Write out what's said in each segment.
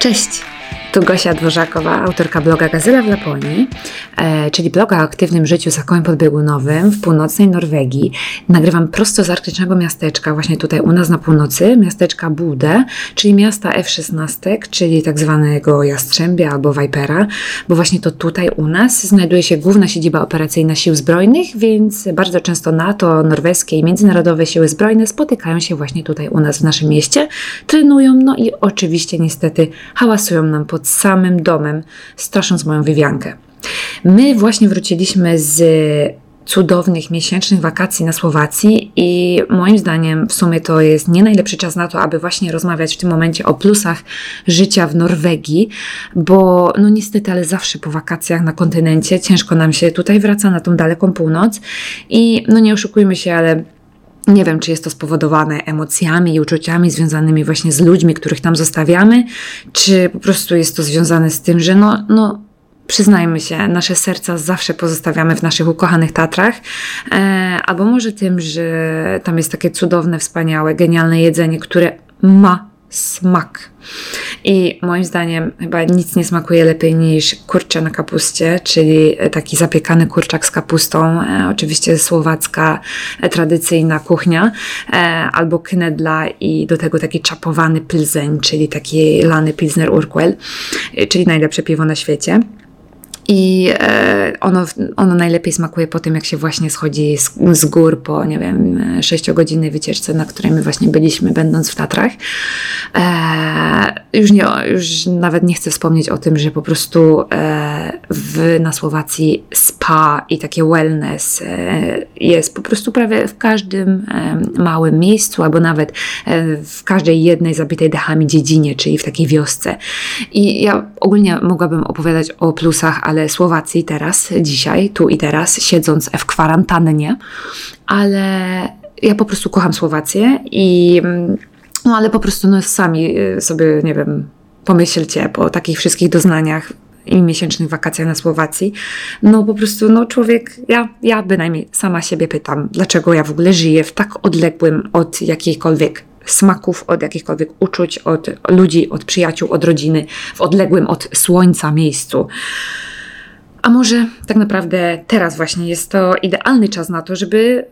Cześć! Tu Gosia Dworzakowa, autorka bloga Gazela w Laponii, e, czyli bloga o aktywnym życiu za kołem podbiegunowym w północnej Norwegii. Nagrywam prosto z arktycznego miasteczka, właśnie tutaj u nas na północy, miasteczka Budę, czyli miasta F-16, czyli tak zwanego Jastrzębia albo Vipera, bo właśnie to tutaj u nas znajduje się główna siedziba operacyjna sił zbrojnych, więc bardzo często NATO, norweskie i międzynarodowe siły zbrojne spotykają się właśnie tutaj u nas w naszym mieście, trenują, no i oczywiście niestety hałasują nam pod samym domem, strasząc moją wywiankę. My właśnie wróciliśmy z cudownych miesięcznych wakacji na Słowacji i moim zdaniem w sumie to jest nie najlepszy czas na to, aby właśnie rozmawiać w tym momencie o plusach życia w Norwegii, bo no niestety, ale zawsze po wakacjach na kontynencie ciężko nam się tutaj wraca na tą daleką północ i no nie oszukujmy się, ale nie wiem, czy jest to spowodowane emocjami i uczuciami związanymi właśnie z ludźmi, których tam zostawiamy, czy po prostu jest to związane z tym, że no, no przyznajmy się, nasze serca zawsze pozostawiamy w naszych ukochanych Tatrach, e, albo może tym, że tam jest takie cudowne, wspaniałe, genialne jedzenie, które ma smak. I moim zdaniem chyba nic nie smakuje lepiej niż kurcze na kapuście, czyli taki zapiekany kurczak z kapustą, e, oczywiście słowacka e, tradycyjna kuchnia, e, albo knedla i do tego taki czapowany pilzeń, czyli taki lany pilsner urquell, e, czyli najlepsze piwo na świecie. I e, ono, ono najlepiej smakuje po tym, jak się właśnie schodzi z, z gór po, nie wiem, sześciogodzinnej wycieczce, na której my właśnie byliśmy, będąc w Tatrach. E, już, nie, już nawet nie chcę wspomnieć o tym, że po prostu e, w, na Słowacji spa i takie wellness jest po prostu prawie w każdym małym miejscu, albo nawet w każdej jednej zabitej dechami dziedzinie, czyli w takiej wiosce. I ja ogólnie mogłabym opowiadać o plusach, ale Słowacji teraz, dzisiaj, tu i teraz, siedząc w kwarantannie, ale ja po prostu kocham Słowację i no ale po prostu no, sami y, sobie, nie wiem, pomyślcie po takich wszystkich doznaniach i miesięcznych wakacjach na Słowacji, no po prostu, no człowiek, ja, ja bynajmniej sama siebie pytam, dlaczego ja w ogóle żyję w tak odległym od jakiejkolwiek smaków, od jakichkolwiek uczuć, od ludzi, od przyjaciół, od rodziny, w odległym od słońca miejscu. A może tak naprawdę teraz właśnie jest to idealny czas na to, żeby,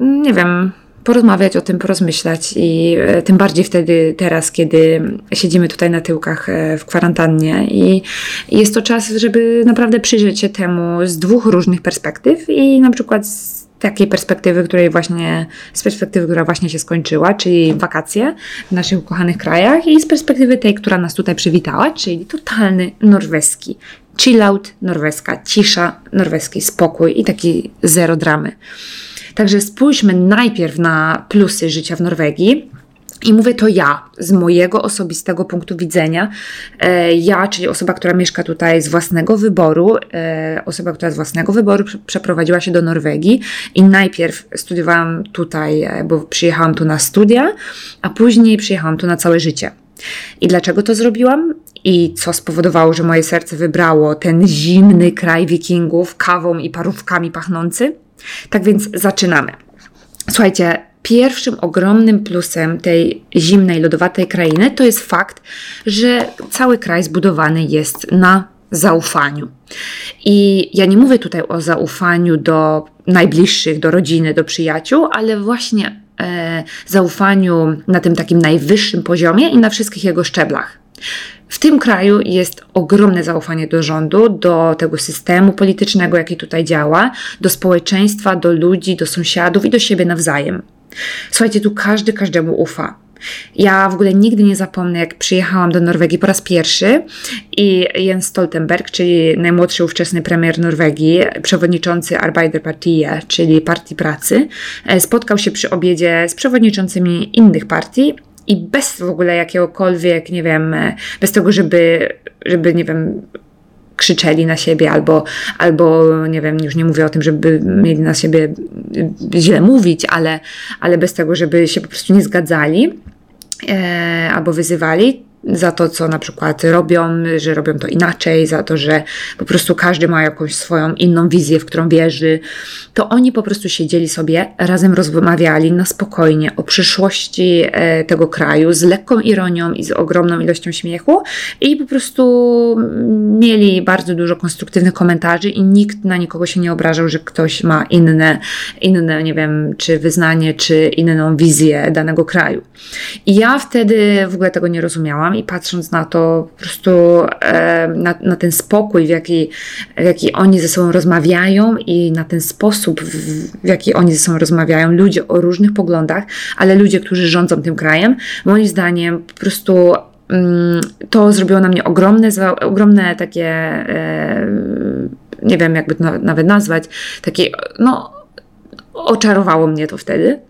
nie wiem, porozmawiać o tym, porozmyślać i e, tym bardziej wtedy, teraz, kiedy siedzimy tutaj na tyłkach e, w kwarantannie i jest to czas, żeby naprawdę przyjrzeć się temu z dwóch różnych perspektyw i na przykład z takiej perspektywy, której właśnie, z perspektywy, która właśnie się skończyła, czyli wakacje w naszych ukochanych krajach i z perspektywy tej, która nas tutaj przywitała, czyli totalny norweski chillout, norweska cisza, norweski spokój i taki zero dramy. Także spójrzmy najpierw na plusy życia w Norwegii. I mówię to ja, z mojego osobistego punktu widzenia. E, ja, czyli osoba, która mieszka tutaj z własnego wyboru, e, osoba, która z własnego wyboru przeprowadziła się do Norwegii i najpierw studiowałam tutaj, e, bo przyjechałam tu na studia, a później przyjechałam tu na całe życie. I dlaczego to zrobiłam? I co spowodowało, że moje serce wybrało ten zimny kraj wikingów, kawą i parówkami pachnący? Tak więc zaczynamy. Słuchajcie, pierwszym ogromnym plusem tej zimnej, lodowatej krainy to jest fakt, że cały kraj zbudowany jest na zaufaniu. I ja nie mówię tutaj o zaufaniu do najbliższych, do rodziny, do przyjaciół, ale właśnie e, zaufaniu na tym takim najwyższym poziomie i na wszystkich jego szczeblach. W tym kraju jest ogromne zaufanie do rządu, do tego systemu politycznego, jaki tutaj działa, do społeczeństwa, do ludzi, do sąsiadów i do siebie nawzajem. Słuchajcie, tu każdy każdemu ufa. Ja w ogóle nigdy nie zapomnę, jak przyjechałam do Norwegii po raz pierwszy i Jens Stoltenberg, czyli najmłodszy ówczesny premier Norwegii, przewodniczący Arbeiderpartie, czyli Partii Pracy, e, spotkał się przy obiedzie z przewodniczącymi innych partii i bez w ogóle jakiegokolwiek, nie wiem, e, bez tego, żeby, żeby nie wiem, krzyczeli na siebie, albo, albo nie wiem, już nie mówię o tym, żeby mieli na siebie źle mówić, ale, ale bez tego, żeby się po prostu nie zgadzali e, albo wyzywali, za to, co na przykład robią, że robią to inaczej, za to, że po prostu każdy ma jakąś swoją inną wizję, w którą wierzy, to oni po prostu siedzieli sobie, razem rozmawiali na spokojnie o przyszłości e, tego kraju z lekką ironią i z ogromną ilością śmiechu i po prostu mieli bardzo dużo konstruktywnych komentarzy i nikt na nikogo się nie obrażał, że ktoś ma inne, inne nie wiem, czy wyznanie, czy inną wizję danego kraju. I ja wtedy w ogóle tego nie rozumiałam i patrząc na to, po prostu e, na, na, ten spokój, w jaki, w jaki oni ze sobą rozmawiają i na ten sposób, w, w jaki oni ze sobą rozmawiają, ludzie o różnych poglądach, ale ludzie, którzy rządzą tym krajem, moim zdaniem po prostu mm, to zrobiło na mnie ogromne, ogromne takie, e, nie wiem jakby to nawet nazwać, takie, no, oczarowało mnie to wtedy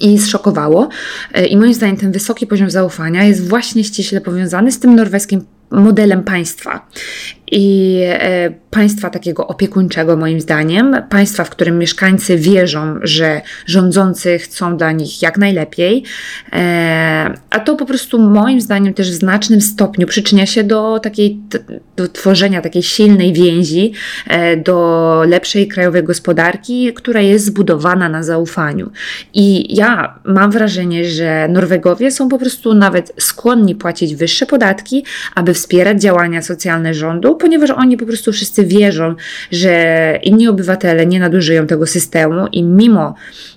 i zszokowało. E, I moim zdaniem ten wysoki poziom zaufania jest właśnie ściśle powiązany z tym norweskim modelem państwa i e, państwa takiego opiekuńczego, moim zdaniem, państwa, w którym mieszkańcy wierzą, że rządzący chcą dla nich jak najlepiej, e, a to po prostu moim zdaniem też w znacznym stopniu przyczynia się do takiej, do tworzenia takiej silnej więzi, e, do lepszej krajowej gospodarki, która jest zbudowana na zaufaniu. I ja mam wrażenie, że Norwegowie są po prostu nawet skłonni płacić wyższe podatki, aby wspierać działania socjalne rządu, ponieważ oni po prostu wszyscy wierzą, że inni obywatele nie nadużyją tego systemu i mimo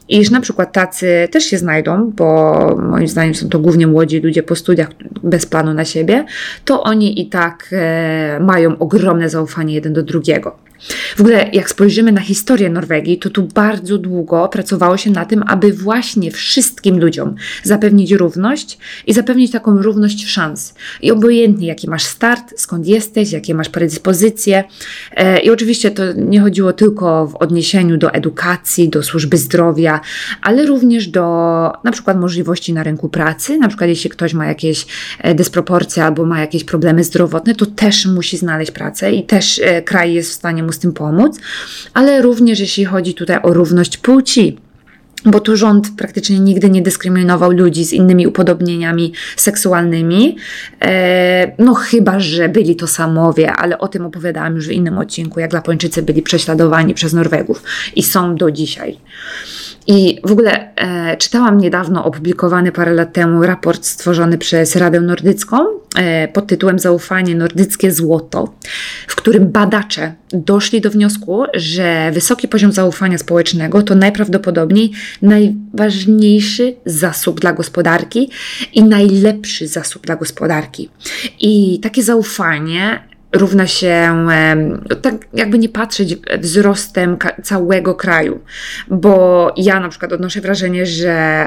iż na przykład tacy też się znajdą, bo moim zdaniem są to głównie młodzi ludzie po studiach bez planu na siebie, to oni i tak e, mają ogromne zaufanie jeden do drugiego. W ogóle, jak spojrzymy na historię Norwegii, to tu bardzo długo pracowało się na tym, aby właśnie wszystkim ludziom zapewnić równość i zapewnić taką równość szans. I obojętnie, jaki masz start, skąd jesteś, jakie masz predyspozycje. E, I oczywiście to nie chodziło tylko w odniesieniu do edukacji, do służby zdrowia, ale również do na przykład możliwości na rynku pracy. Na przykład, jeśli ktoś ma jakieś e, dysproporcje albo ma jakieś problemy zdrowotne, to też musi znaleźć pracę i też e, kraj jest w stanie mu z tym pomóc, ale również jeśli chodzi tutaj o równość płci bo tu rząd praktycznie nigdy nie dyskryminował ludzi z innymi upodobnieniami seksualnymi, e, no chyba, że byli to samowie, ale o tym opowiadałam już w innym odcinku, jak Lapończycy byli prześladowani przez Norwegów i są do dzisiaj. I w ogóle e, czytałam niedawno opublikowany parę lat temu raport stworzony przez Radę Nordycką e, pod tytułem Zaufanie Nordyckie Złoto, w którym badacze doszli do wniosku, że wysoki poziom zaufania społecznego to najprawdopodobniej najważniejszy zasób dla gospodarki i najlepszy zasób dla gospodarki. I takie zaufanie równa się, tak jakby nie patrzeć wzrostem całego kraju, bo ja na przykład odnoszę wrażenie, że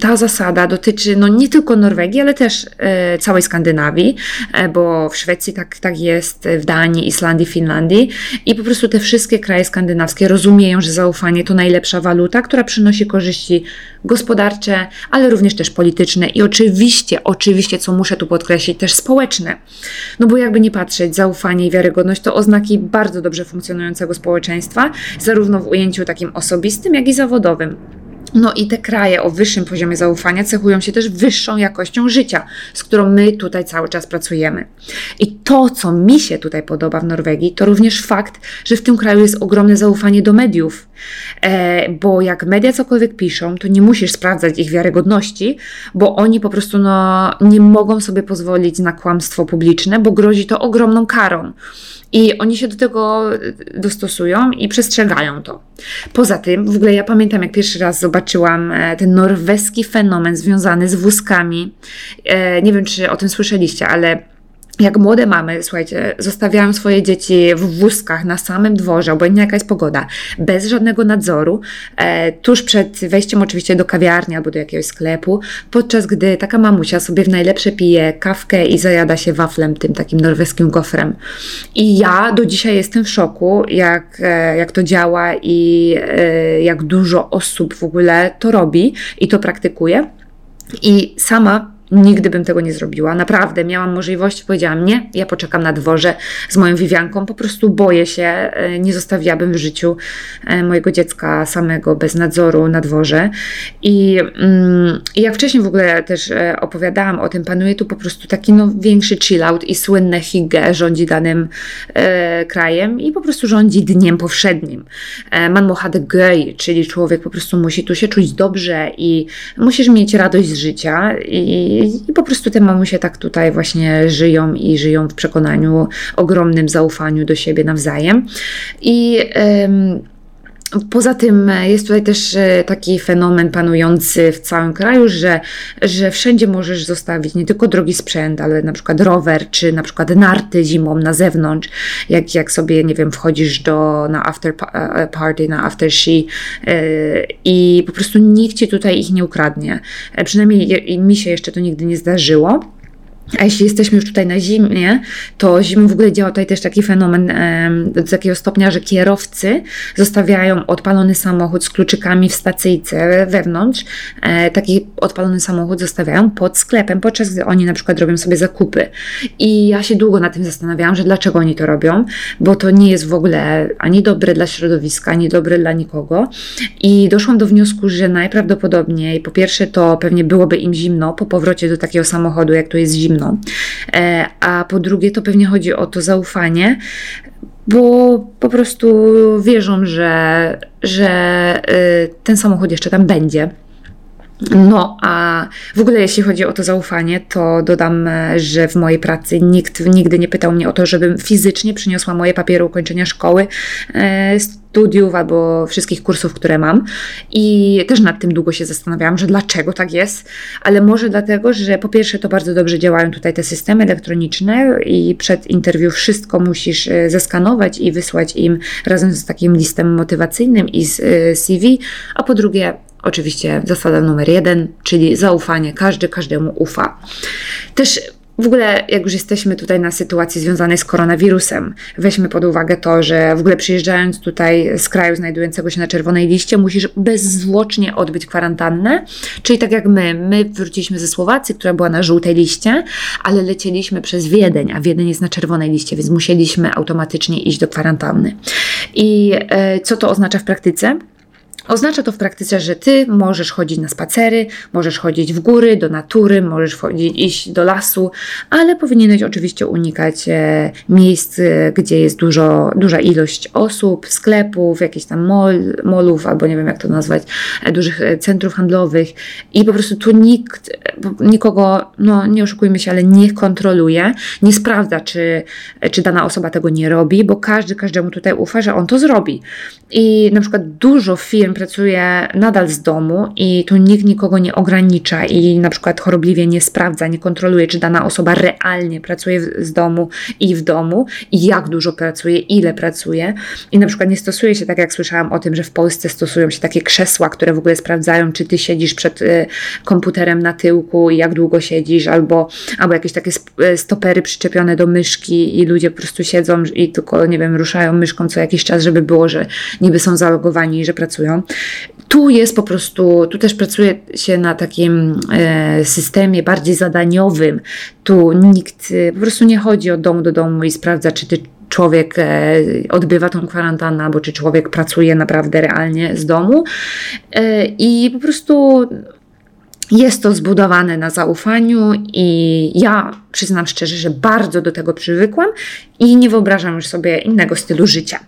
ta zasada dotyczy no, nie tylko Norwegii, ale też e, całej Skandynawii, e, bo w Szwecji tak, tak jest, w Danii, Islandii, Finlandii i po prostu te wszystkie kraje skandynawskie rozumieją, że zaufanie to najlepsza waluta, która przynosi korzyści gospodarcze, ale również też polityczne i oczywiście, oczywiście, co muszę tu podkreślić, też społeczne. No bo jakby nie patrzeć, zaufanie i wiarygodność to oznaki bardzo dobrze funkcjonującego społeczeństwa, zarówno w ujęciu takim osobistym, jak i zawodowym. No i te kraje o wyższym poziomie zaufania cechują się też wyższą jakością życia, z którą my tutaj cały czas pracujemy. I to, co mi się tutaj podoba w Norwegii, to również fakt, że w tym kraju jest ogromne zaufanie do mediów. E, bo jak media cokolwiek piszą, to nie musisz sprawdzać ich wiarygodności, bo oni po prostu no, nie mogą sobie pozwolić na kłamstwo publiczne, bo grozi to ogromną karą. I oni się do tego dostosują i przestrzegają to. Poza tym, w ogóle ja pamiętam, jak pierwszy raz zobaczyłam e, ten norweski fenomen związany z wózkami. E, nie wiem, czy o tym słyszeliście, ale jak młode mamy, słuchajcie, zostawiają swoje dzieci w wózkach na samym dworze, obojętnie jaka jest pogoda, bez żadnego nadzoru, e, tuż przed wejściem oczywiście do kawiarni albo do jakiegoś sklepu, podczas gdy taka mamusia sobie w najlepsze pije kawkę i zajada się waflem, tym takim norweskim gofrem. I ja do dzisiaj jestem w szoku, jak, e, jak to działa i e, jak dużo osób w ogóle to robi i to praktykuje. I sama Nigdy bym tego nie zrobiła. Naprawdę, miałam możliwość, powiedziałam nie, ja poczekam na dworze z moją Wiwianką, po prostu boję się, e, nie zostawiłabym w życiu e, mojego dziecka samego, bez nadzoru na dworze. I, mm, jak wcześniej w ogóle też e, opowiadałam o tym, panuje tu po prostu taki no, większy chillout i słynne hygge rządzi danym e, krajem i po prostu rządzi dniem powszednim. E, man må ha czyli człowiek po prostu musi tu się czuć dobrze i musisz mieć radość z życia i, i po prostu te mamusie tak tutaj właśnie żyją i żyją w przekonaniu, ogromnym zaufaniu do siebie nawzajem. I Poza tym e, jest tutaj też e, taki fenomen panujący w całym kraju, że, że wszędzie możesz zostawić nie tylko drogi sprzęt, ale na przykład rower, czy na przykład narty zimą na zewnątrz, jak, jak sobie, nie wiem, wchodzisz do, na after e, party, na after she i po prostu nikt ci tutaj ich nie ukradnie. Przynajmniej mi się jeszcze to nigdy nie zdarzyło. A jeśli jesteśmy już tutaj na zimie, to zimą w ogóle działa tutaj też taki fenomen do takiego stopnia, że kierowcy zostawiają odpalony samochód z kluczykami w stacyjce wewnątrz. E, taki odpalony samochód zostawiają pod sklepem, podczas gdy oni na przykład robią sobie zakupy. I ja się długo na tym zastanawiałam, że dlaczego oni to robią, bo to nie jest w ogóle ani dobre dla środowiska, ani dobre dla nikogo. I doszłam do wniosku, że najprawdopodobniej po pierwsze to pewnie byłoby im zimno po powrocie do takiego samochodu, jak to jest zimno zimno. E, a po drugie, to pewnie chodzi o to zaufanie, bo po prostu wierzą, że, że y, ten samochód jeszcze tam będzie. No, a w ogóle jeśli chodzi o to zaufanie, to dodam, że w mojej pracy nikt nigdy nie pytał mnie o to, żebym fizycznie przyniosła moje papiery ukończenia szkoły, e, studiów albo wszystkich kursów, które mam. I też nad tym długo się zastanawiałam, że dlaczego tak jest, ale może dlatego, że po pierwsze to bardzo dobrze działają tutaj te systemy elektroniczne i przed interwiu wszystko musisz e, zeskanować i wysłać im razem z takim listem motywacyjnym i z e, CV, a po drugie Oczywiście zasada numer jeden, czyli zaufanie. Każdy każdemu ufa. Też w ogóle, jak już jesteśmy tutaj na sytuacji związanej z koronawirusem, weźmy pod uwagę to, że w ogóle przyjeżdżając tutaj z kraju znajdującego się na czerwonej liście, musisz bezzwłocznie odbyć kwarantannę. Czyli tak jak my, my wróciliśmy ze Słowacji, która była na żółtej liście, ale lecieliśmy przez Wiedeń, a Wiedeń jest na czerwonej liście, więc musieliśmy automatycznie iść do kwarantanny. I e, co to oznacza w praktyce? Oznacza to w praktyce, że ty możesz chodzić na spacery, możesz chodzić w góry, do natury, możesz chodzić, iść do lasu, ale powinieneś oczywiście unikać e, miejsc, e, gdzie jest dużo, duża ilość osób, sklepów, jakichś tam mall, molów, albo nie wiem jak to nazwać, e, dużych centrów handlowych i po prostu tu nikt, nikogo, no nie oszukujmy się, ale nie kontroluje, nie sprawdza, czy, czy dana osoba tego nie robi, bo każdy każdemu tutaj ufa, że on to zrobi. I na przykład dużo firm pracuje nadal z domu i tu nikt nikogo nie ogranicza i na przykład chorobliwie nie sprawdza, nie kontroluje, czy dana osoba realnie pracuje z domu i w domu i jak dużo pracuje, ile pracuje. I na przykład nie stosuje się, tak jak słyszałam o tym, że w Polsce stosują się takie krzesła, które w ogóle sprawdzają, czy ty siedzisz przed y, komputerem na tyłku i jak długo siedzisz, albo, albo jakieś takie y, stopery przyczepione do myszki i ludzie po prostu siedzą i tylko, nie wiem, ruszają myszką co jakiś czas, żeby było, że niby są zalogowani i że pracują. Tu jest po prostu, tu też pracuje się na takim e, systemie bardziej zadaniowym. Tu nikt e, po prostu nie chodzi od domu do domu i sprawdza, czy ty człowiek e, odbywa tą kwarantannę, albo czy człowiek pracuje naprawdę realnie z domu. I po prostu jest to zbudowane na zaufaniu, i ja przyznam szczerze, że bardzo do tego przywykłam i nie wyobrażam już sobie innego stylu życia.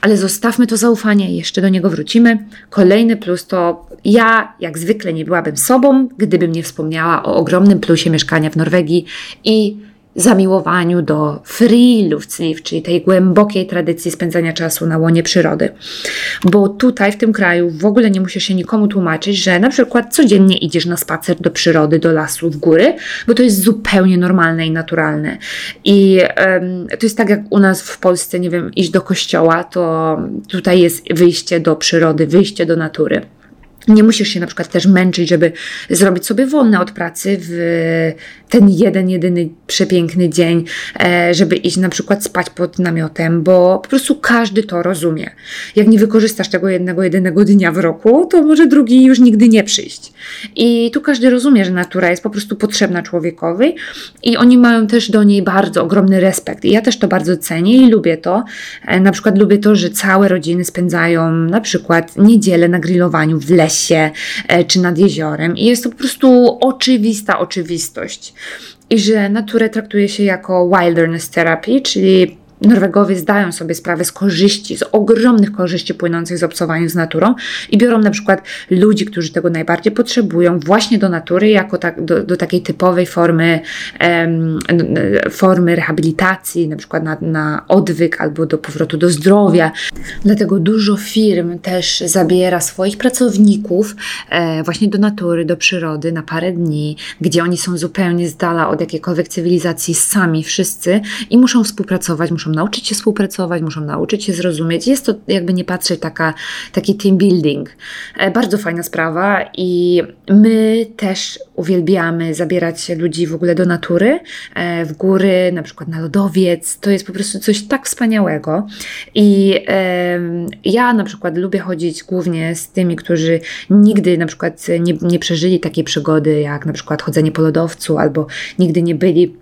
Ale zostawmy to zaufanie jeszcze do niego wrócimy. Kolejny plus to ja, jak zwykle, nie byłabym sobą, gdybym nie wspomniała o ogromnym plusie mieszkania w Norwegii i zamiłowaniu do friluftsliv, czyli tej głębokiej tradycji spędzania czasu na łonie przyrody. Bo tutaj w tym kraju w ogóle nie musisz się nikomu tłumaczyć, że na przykład codziennie idziesz na spacer do przyrody, do lasu, w góry, bo to jest zupełnie normalne i naturalne. I um, to jest tak jak u nas w Polsce, nie wiem, iść do kościoła, to tutaj jest wyjście do przyrody, wyjście do natury. Nie musisz się na przykład też męczyć, żeby zrobić sobie wolne od pracy w ten jeden, jedyny przepiękny dzień, e, żeby iść na przykład spać pod namiotem, bo po prostu każdy to rozumie. Jak nie wykorzystasz tego jednego, jedynego dnia w roku, to może drugi już nigdy nie przyjść. I tu każdy rozumie, że natura jest po prostu potrzebna człowiekowi i oni mają też do niej bardzo ogromny respekt. I ja też to bardzo cenię i lubię to. E, na przykład lubię to, że całe rodziny spędzają na przykład niedzielę na grillowaniu w lesie e, czy nad jeziorem. I jest to po prostu oczywista oczywistość. I że naturę traktuje się jako wilderness therapy, czyli Norwegowie zdają sobie sprawę z korzyści, z ogromnych korzyści płynących z obcowania z naturą i biorą na przykład ludzi, którzy tego najbardziej potrzebują, właśnie do natury, jako tak, do, do takiej typowej formy, um, formy rehabilitacji, na przykład na, na odwyk albo do powrotu do zdrowia. Dlatego dużo firm też zabiera swoich pracowników e, właśnie do natury, do przyrody na parę dni, gdzie oni są zupełnie z dala od jakiejkolwiek cywilizacji, sami wszyscy i muszą współpracować, muszą nauczyć się współpracować, muszą nauczyć się zrozumieć. Jest to jakby nie patrzeć taka, taki team building. E, bardzo fajna sprawa i my też uwielbiamy zabierać ludzi w ogóle do natury, e, w góry, na przykład na lodowiec. To jest po prostu coś tak wspaniałego. I ja na przykład lubię chodzić głównie z tymi, którzy nigdy na przykład nie, nie przeżyli takiej przygody, jak na przykład chodzenie po lodowcu, albo nigdy nie byli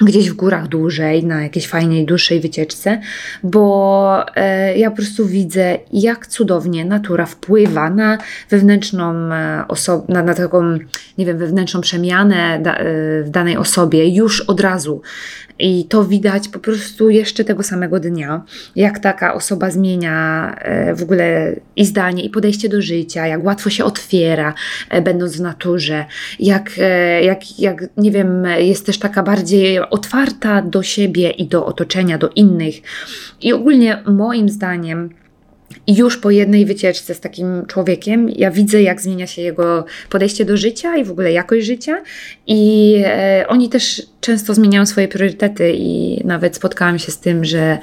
gdzieś w górach dłużej, na jakiejś fajnej, dłuższej wycieczce, bo e, ja po prostu widzę, jak cudownie natura wpływa na wewnętrzną e, osobę, na, na taką, nie wiem, wewnętrzną przemianę da, e, w danej osobie już od razu. I to widać po prostu jeszcze tego samego dnia, jak taka osoba zmienia e, w ogóle i zdanie, i podejście do życia, jak łatwo się otwiera, e, będąc w naturze, jak, e, jak, jak nie wiem, jest też taka bardziej otwarta do siebie i do otoczenia, do innych. I ogólnie moim zdaniem, już po jednej wycieczce z takim człowiekiem, ja widzę, jak zmienia się jego podejście do życia i w ogóle jakość życia. I e, oni też często zmieniają swoje priorytety, i nawet spotkałam się z tym, że,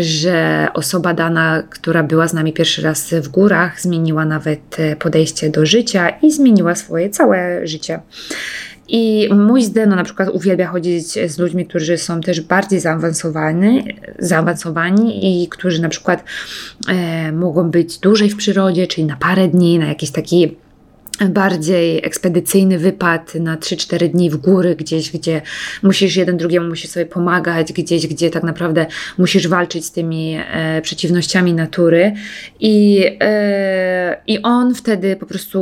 że osoba dana, która była z nami pierwszy raz w górach, zmieniła nawet e, podejście do życia i zmieniła swoje całe życie. I mój zdeno na przykład uwielbia chodzić z ludźmi, którzy są też bardziej zaawansowani, zaawansowani i którzy na przykład e, mogą być dłużej w przyrodzie, czyli na parę dni, na jakiś taki bardziej ekspedycyjny wypad na 3-4 dni w góry, gdzieś, gdzie musisz jeden drugiemu musisz sobie pomagać, gdzieś, gdzie tak naprawdę musisz walczyć z tymi e, przeciwnościami natury. I, e, I on wtedy po prostu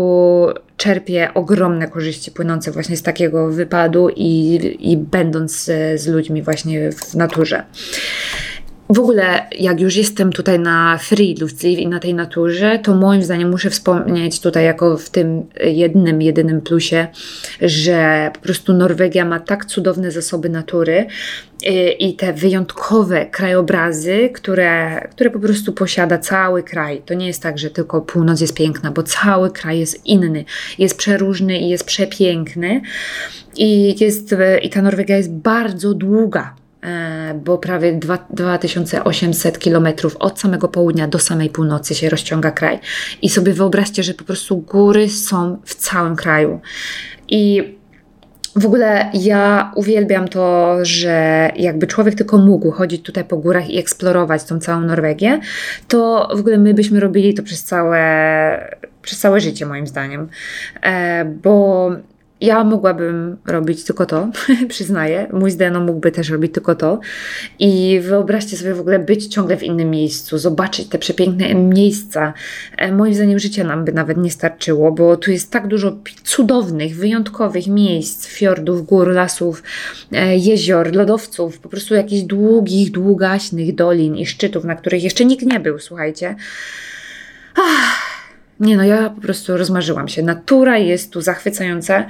czerpie ogromne korzyści płynące właśnie z takiego wypadu i, i będąc z, z ludźmi właśnie w naturze. W ogóle, jak już jestem tutaj na Friluftsliv i na tej naturze, to moim zdaniem muszę wspomnieć tutaj jako w tym jednym, jedynym plusie, że po prostu Norwegia ma tak cudowne zasoby natury y, i te wyjątkowe krajobrazy, które, które po prostu posiada cały kraj. To nie jest tak, że tylko północ jest piękna, bo cały kraj jest inny, jest przeróżny i jest przepiękny. I, jest, i ta Norwegia jest bardzo długa bo prawie 2800 kilometrów od samego południa do samej północy się rozciąga kraj. I sobie wyobraźcie, że po prostu góry są w całym kraju. I w ogóle ja uwielbiam to, że jakby człowiek tylko mógł chodzić tutaj po górach i eksplorować tą całą Norwegię, to w ogóle my byśmy robili to przez całe, przez całe życie, moim zdaniem. E, bo ja mogłabym robić tylko to, przyznaję. Mój Zdeno mógłby też robić tylko to. I wyobraźcie sobie w ogóle być ciągle w innym miejscu, zobaczyć te przepiękne miejsca. E, moim zdaniem życia nam by nawet nie starczyło, bo tu jest tak dużo cudownych, wyjątkowych miejsc, fiordów, gór, lasów, e, jezior, lodowców, po prostu jakichś długich, długaśnych dolin i szczytów, na których jeszcze nikt nie był, słuchajcie. Ach nie no, ja po prostu rozmarzyłam się. Natura jest tu zachwycająca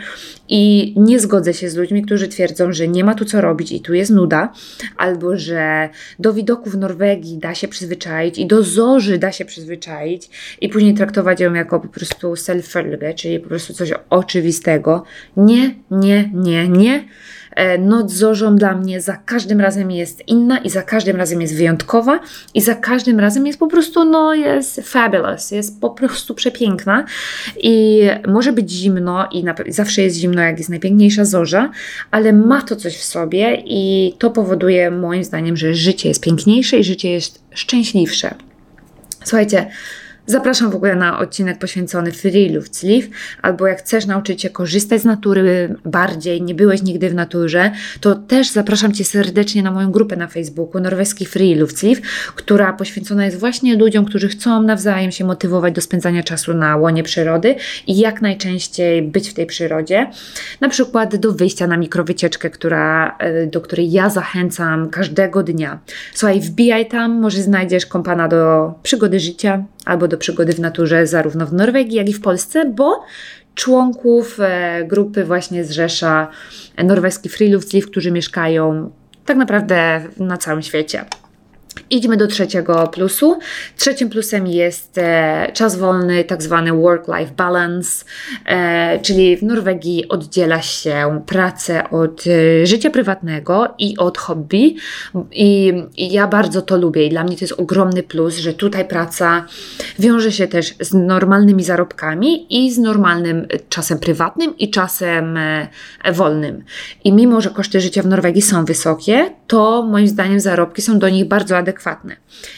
i nie zgodzę się z ludźmi, którzy twierdzą, że nie ma tu co robić i tu jest nuda, albo że do widoków Norwegii da się przyzwyczaić i do zorzy da się przyzwyczaić i później traktować ją jako po prostu self czyli po prostu coś oczywistego. Nie, nie, nie, nie. E, noc zorzą dla mnie za każdym razem jest inna i za każdym razem jest wyjątkowa i za każdym razem jest po prostu, no jest fabulous, jest po prostu przepiękna i może być zimno i zawsze jest zimno, jak jest najpiękniejsza zorza, ale ma to coś w sobie i to powoduje moim zdaniem, że życie jest piękniejsze i życie jest szczęśliwsze. Słuchajcie, Zapraszam w ogóle na odcinek poświęcony Free Luft Sleeve, albo jak chcesz nauczyć się korzystać z natury bardziej, nie byłeś nigdy w naturze, to też zapraszam Cię serdecznie na moją grupę na Facebooku Norweski Free Luft Sleeve, która poświęcona jest właśnie ludziom, którzy chcą nawzajem się motywować do spędzania czasu na łonie przyrody i jak najczęściej być w tej przyrodzie. Na przykład do wyjścia na mikrowycieczkę, która, e, do której ja zachęcam każdego dnia. Słuchaj, wbijaj tam, może znajdziesz kompana do przygody życia, albo do przygody w naturze zarówno w Norwegii, jak i w Polsce, bo członków e, grupy właśnie zrzesza norweski freeluftsliv, którzy mieszkają tak naprawdę na całym świecie. Idźmy do trzeciego plusu. Trzecim plusem jest e, czas wolny, tak zwany work-life balance, e, czyli w Norwegii oddziela się pracę od e, życia prywatnego i od hobby. I, I, ja bardzo to lubię i dla mnie to jest ogromny plus, że tutaj praca wiąże się też z normalnymi zarobkami i z normalnym czasem prywatnym i czasem e, wolnym. I mimo, że koszty życia w Norwegii są wysokie, to moim zdaniem zarobki są do nich bardzo adekwatne adekwatne.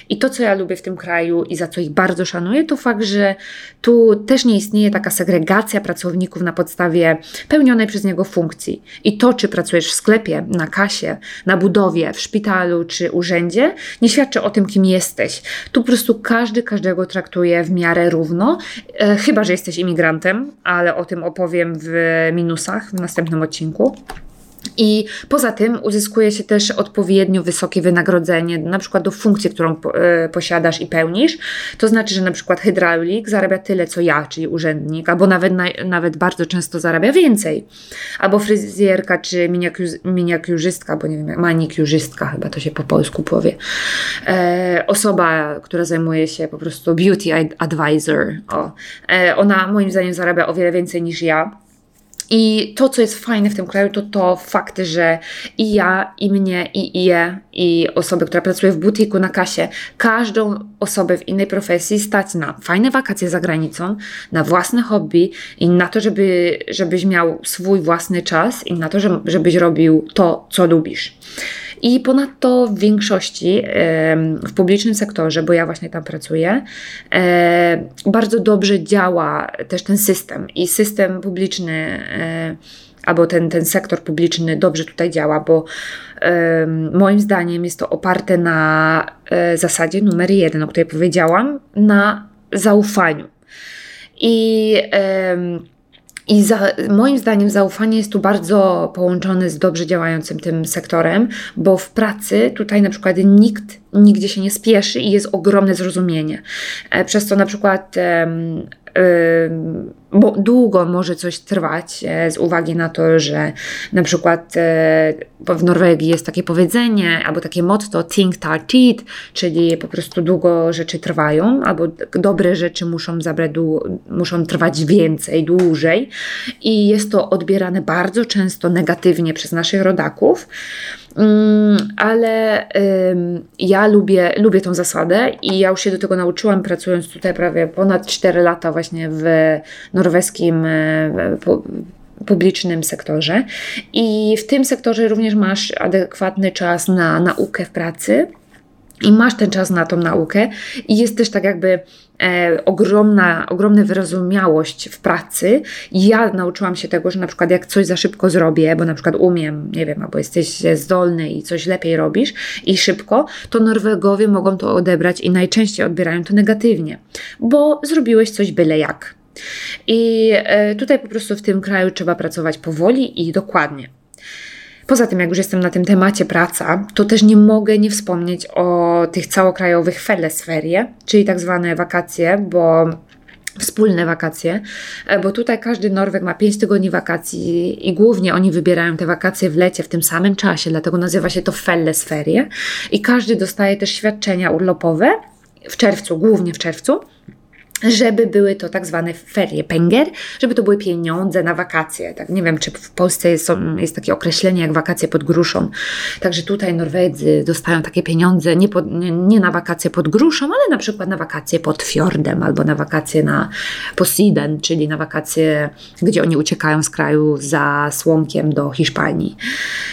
I to, co ja lubię w tym kraju i za co ich bardzo szanuję, to fakt, że tu też nie istnieje taka segregacja pracowników na podstawie pełnionej przez niego funkcji. I to, czy pracujesz w sklepie, na kasie, na budowie, w szpitalu czy urzędzie, nie świadczy o tym, kim jesteś. Tu po prostu każdy każdego traktuje w miarę równo, e, chyba że jesteś imigrantem, ale o tym opowiem w minusach w następnym odcinku. I poza tym uzyskuje się też odpowiednio wysokie wynagrodzenie, na przykład do funkcji, którą e, posiadasz i pełnisz. To znaczy, że na przykład hydraulik zarabia tyle, co ja, czyli urzędnik, albo nawet, nawet bardzo często zarabia więcej. Albo fryzjerka, czy miniakurzystka, bo nie wiem, manikiurzystka chyba to się po polsku powie. E, osoba, która zajmuje się po prostu beauty advisor. O. E, ona moim zdaniem zarabia o wiele więcej niż ja i to, co jest fajne w tym kraju, to to fakt, że i ja, i mnie, i je, i osoby, która pracuje w butiku na kasie, każdą osobę w innej profesji stać na fajne wakacje za granicą, na własne hobby i na to, żeby, żebyś miał swój własny czas i na to, żebyś robił to, co lubisz. I ponadto w większości w publicznym sektorze, bo ja właśnie tam pracuję, bardzo dobrze działa też ten system i system publiczny albo ten, ten sektor publiczny dobrze tutaj działa, bo moim zdaniem jest to oparte na e, zasadzie numer jeden, o której powiedziałam, na zaufaniu. I i za, moim zdaniem zaufanie jest tu bardzo połączone z dobrze działającym tym sektorem, bo w pracy tutaj na przykład nikt nigdzie się nie spieszy i jest ogromne zrozumienie. E, przez to na przykład bo długo może coś trwać e, z uwagi na to, że na przykład e, w Norwegii jest takie powiedzenie albo takie motto think tar tid, czyli po prostu długo rzeczy trwają, albo dobre rzeczy muszą zabrać, muszą trwać więcej, dłużej i jest to odbierane bardzo często negatywnie przez naszych rodaków. Mm, ale ja lubię, lubię tą zasadę i ja już się do tego nauczyłam, pracując tutaj prawie ponad 4 lata właśnie w norweskim e, publicznym sektorze. I w tym sektorze również masz adekwatny czas na naukę w pracy i masz ten czas na tą naukę i jest też tak jakby e, ogromna, ogromna wyrozumiałość w pracy. Ja nauczyłam się tego, że na przykład jak coś za szybko zrobię, bo na przykład umiem, nie wiem, albo jesteś zdolny i coś lepiej robisz i szybko, to Norwegowie mogą to odebrać i najczęściej odbierają to negatywnie, bo zrobiłeś coś byle jak. I e, tutaj po prostu w tym kraju trzeba pracować powoli i dokładnie. Poza tym, jak już jestem na tym temacie praca, to też nie mogę nie wspomnieć o tych całokrajowych felesferie, czyli tak zwane wakacje, bo wspólne wakacje, e, bo tutaj każdy Norweg ma 5 tygodni wakacji i głównie oni wybierają te wakacje w lecie w tym samym czasie, dlatego nazywa się to Fellesferie i każdy dostaje też świadczenia urlopowe w czerwcu, głównie w czerwcu żeby były to tak zwane ferie penger, żeby to były pieniądze na wakacje. Tak, nie wiem, czy w Polsce jest, jest takie określenie jak wakacje pod gruszą. Także tutaj Norwedzy dostają takie pieniądze nie, pod, nie, nie, na wakacje pod gruszą, ale na przykład na wakacje pod fiordem albo na wakacje na Posiden, czyli na wakacje, gdzie oni uciekają z kraju za słomkiem do Hiszpanii.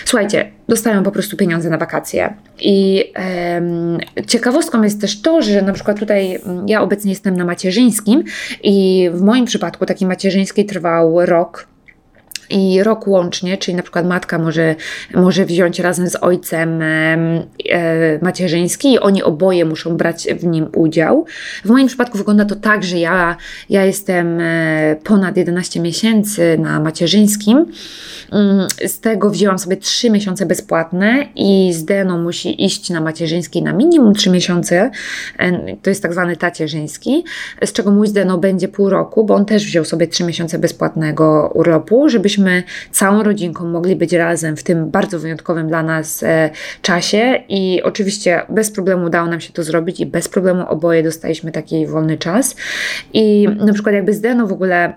Słuchajcie, dostają po prostu pieniądze na wakacje. I ciekawostką jest też to, że na przykład tutaj mm, ja obecnie jestem na macierzyńskim i w moim przypadku taki macierzyński trwał rok i rok łącznie, czyli na przykład matka może, może wziąć razem z ojcem e, macierzyński i oni oboje muszą brać w nim udział. W moim przypadku wygląda to tak, że ja, ja jestem e, ponad 11 miesięcy na macierzyńskim. Mm, z tego wzięłam sobie 3 miesiące bezpłatne i Zdeno musi iść na macierzyński na minimum 3 miesiące. E, to jest tak zwany tacierzyński, z czego mój Zdeno będzie pół roku, bo on też wziął sobie 3 miesiące bezpłatnego urlopu, żebyśmy żebyśmy całą rodzinką mogli być razem w tym bardzo wyjątkowym dla nas e, czasie i oczywiście bez problemu udało nam się to zrobić i bez problemu oboje dostaliśmy taki wolny czas. I na przykład jakby Zdeno w ogóle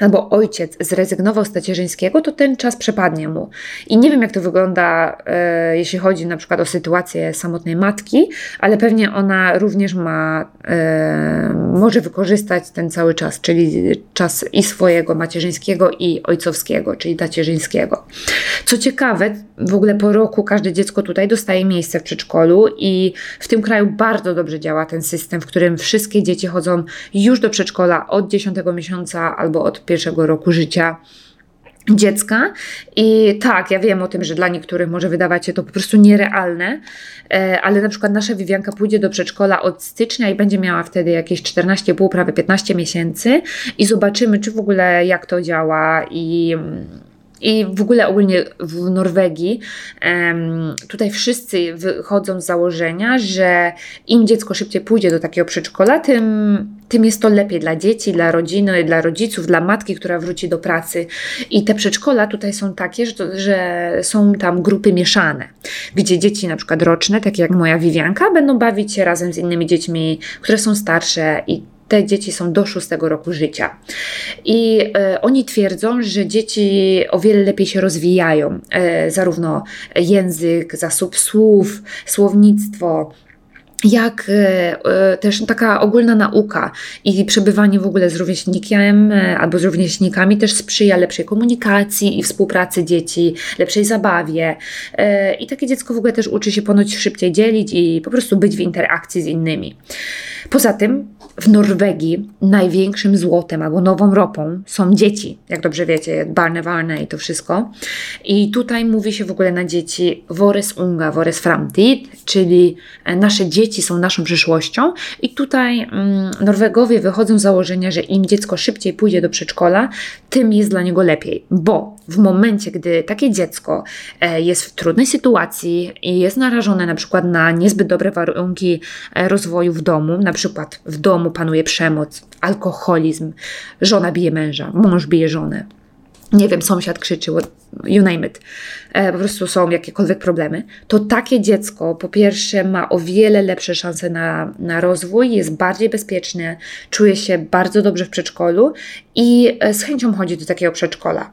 albo ojciec zrezygnował z tacierzyńskiego, to ten czas przepadnie mu. I nie wiem, jak to wygląda, e, jeśli chodzi na przykład o sytuację samotnej matki, ale pewnie ona również ma, e, może wykorzystać ten cały czas, czyli czas i swojego macierzyńskiego, i ojcowskiego, czyli tacierzyńskiego. Co ciekawe, w ogóle po roku każde dziecko tutaj dostaje miejsce w przedszkolu i w tym kraju bardzo dobrze działa ten system, w którym wszystkie dzieci chodzą już do przedszkola od 10 miesiąca albo od pierwszego roku życia dziecka. I tak, ja wiem o tym, że dla niektórych może wydawać się to po prostu nierealne, e, ale na przykład nasza Wiwianka pójdzie do przedszkola od stycznia i będzie miała wtedy jakieś 14,5, prawie 15 miesięcy i zobaczymy, czy w ogóle jak to działa i i w ogóle ogólnie w Norwegii tutaj wszyscy wychodzą z założenia, że im dziecko szybciej pójdzie do takiego przedszkola, tym, tym jest to lepiej dla dzieci, dla rodziny, dla rodziców, dla matki, która wróci do pracy. I te przedszkola tutaj są takie, że, że są tam grupy mieszane, gdzie dzieci na przykład roczne, takie jak moja Wiwianka, będą bawić się razem z innymi dziećmi, które są starsze i te dzieci są do szóstego roku życia. I e, oni twierdzą, że dzieci o wiele lepiej się rozwijają, e, zarówno język, zasób słów, słownictwo, jak e, e, też taka ogólna nauka i przebywanie w ogóle z rówieśnikiem e, albo z rówieśnikami też sprzyja lepszej komunikacji i współpracy dzieci, lepszej zabawie. I takie dziecko w ogóle też uczy się ponoć szybciej dzielić i po prostu być w interakcji z innymi. Poza tym w Norwegii największym złotem albo nową ropą są dzieci, jak dobrze wiecie, barnewarne i to wszystko. I tutaj mówi się w ogóle na dzieci Vores unga, Vores framtid, czyli nasze dzieci dzieci są naszą przyszłością. I tutaj mm, Norwegowie wychodzą z założenia, że im dziecko szybciej pójdzie do przedszkola, tym jest dla niego lepiej, bo w momencie, gdy takie dziecko e, jest w trudnej sytuacji i jest narażone na przykład na niezbyt dobre warunki e, rozwoju w domu, na przykład w domu panuje przemoc, alkoholizm, żona bije męża, mąż bije żonę, nie wiem, sąsiad krzyczy, you name it, e, po prostu są jakiekolwiek problemy, to takie dziecko po pierwsze ma o wiele lepsze szanse na, na rozwój, jest bardziej bezpieczne, czuje się bardzo dobrze w przedszkolu i e, z chęcią chodzi do takiego przedszkola.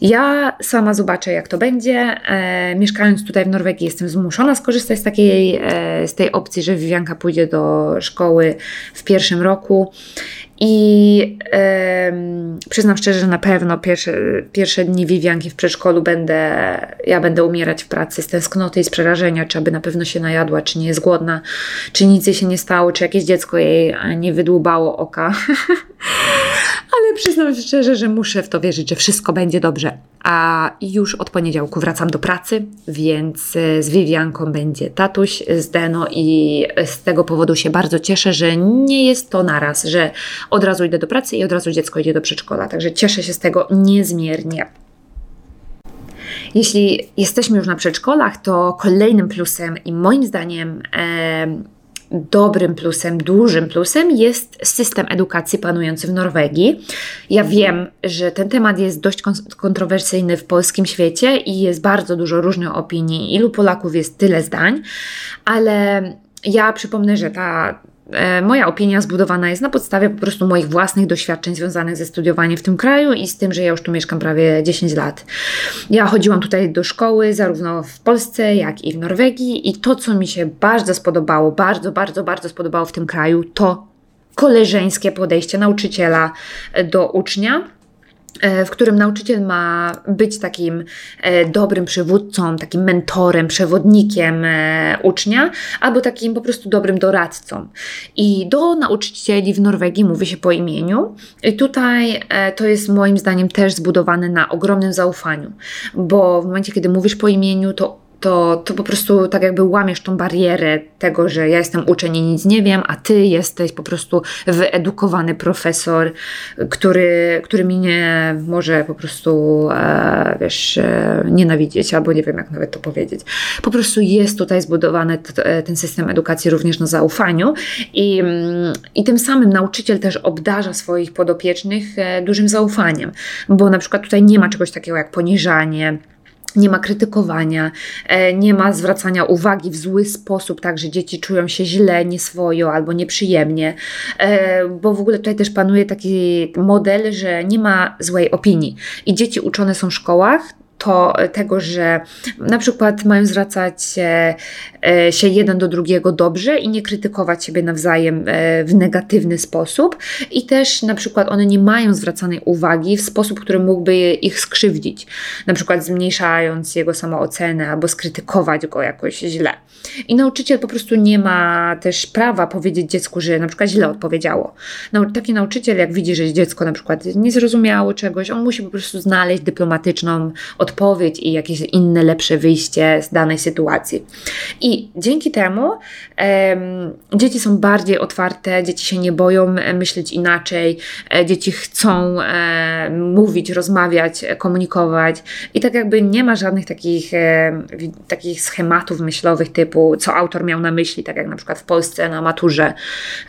Ja sama zobaczę, jak to będzie. E, mieszkając tutaj w Norwegii, jestem zmuszona skorzystać z, takiej, e, z tej opcji, że Wiwianka pójdzie do szkoły w pierwszym roku. I e, przyznam szczerze, że na pewno pierwsze, pierwsze dni Wiwianki w przedszkolu będę, ja będę umierać w pracy z tęsknoty i z przerażenia, czy aby na pewno się najadła, czy nie jest głodna, czy nic jej się nie stało, czy jakieś dziecko jej nie wydłubało oka. Ale przyznam szczerze, że muszę w to wierzyć, że wszystko będzie dobrze. A już od poniedziałku wracam do pracy, więc e, z Wiwianką będzie tatuś z Deno i z tego powodu się bardzo cieszę, że nie jest to naraz, że od razu idę do pracy i od razu dziecko idzie do przedszkola. Także cieszę się z tego niezmiernie. Jeśli jesteśmy już na przedszkolach, to kolejnym plusem i moim zdaniem e, dobrym plusem, dużym plusem jest system edukacji panujący w Norwegii. Ja wiem, że ten temat jest dość kontrowersyjny w polskim świecie i jest bardzo dużo różnych opinii. Ilu Polaków jest tyle zdań, ale ja przypomnę, że ta moja opinia zbudowana jest na podstawie po prostu moich własnych doświadczeń związanych ze studiowaniem w tym kraju i z tym, że ja już tu mieszkam prawie 10 lat. Ja chodziłam tutaj do szkoły zarówno w Polsce, jak i w Norwegii i to, co mi się bardzo spodobało, bardzo, bardzo, bardzo spodobało w tym kraju, to koleżeńskie podejście nauczyciela do ucznia E, w którym nauczyciel ma być takim e, dobrym przywódcą, takim mentorem, przewodnikiem e, ucznia, albo takim po prostu dobrym doradcą. I do nauczycieli w Norwegii mówi się po imieniu, i tutaj to jest moim zdaniem też zbudowane na ogromnym zaufaniu, bo w momencie, kiedy mówisz po imieniu, to to, to po prostu tak jakby łamiesz tą barierę tego, że ja jestem uczeń i nic nie wiem, a ty jesteś po prostu wyedukowany profesor, który, który mi nie może po prostu, e, wiesz, e, nienawidzieć, albo nie wiem jak nawet to powiedzieć. Po prostu jest tutaj zbudowany t, ten system edukacji również na zaufaniu i, mm, i tym samym nauczyciel też obdarza swoich podopiecznych e, dużym zaufaniem, bo na przykład tutaj nie ma czegoś takiego jak poniżanie, nie ma krytykowania, e, nie ma zwracania uwagi w zły sposób, tak, że dzieci czują się źle, nieswojo albo nieprzyjemnie, e, bo w ogóle tutaj też panuje taki model, że nie ma złej opinii. I dzieci uczone są w szkołach, to tego, że na przykład mają zwracać się, e, się jeden do drugiego dobrze i nie krytykować siebie nawzajem e, w negatywny sposób i też na przykład one nie mają zwracanej uwagi w sposób, który mógłby ich skrzywdzić, na przykład zmniejszając jego samoocenę albo skrytykować go jakoś źle. I nauczyciel po prostu nie ma też prawa powiedzieć dziecku, że na przykład źle odpowiedziało. Taki nauczyciel, jak widzi, że dziecko na przykład nie zrozumiało czegoś, on musi po prostu znaleźć dyplomatyczną odpowiedź i jakieś inne, lepsze wyjście z danej sytuacji. I dzięki temu dzieci są bardziej otwarte, dzieci się nie boją myśleć inaczej, e, dzieci chcą e, mówić, rozmawiać, komunikować i tak jakby nie ma żadnych takich, e, takich schematów myślowych typu co autor miał na myśli, tak jak na przykład w Polsce na maturze,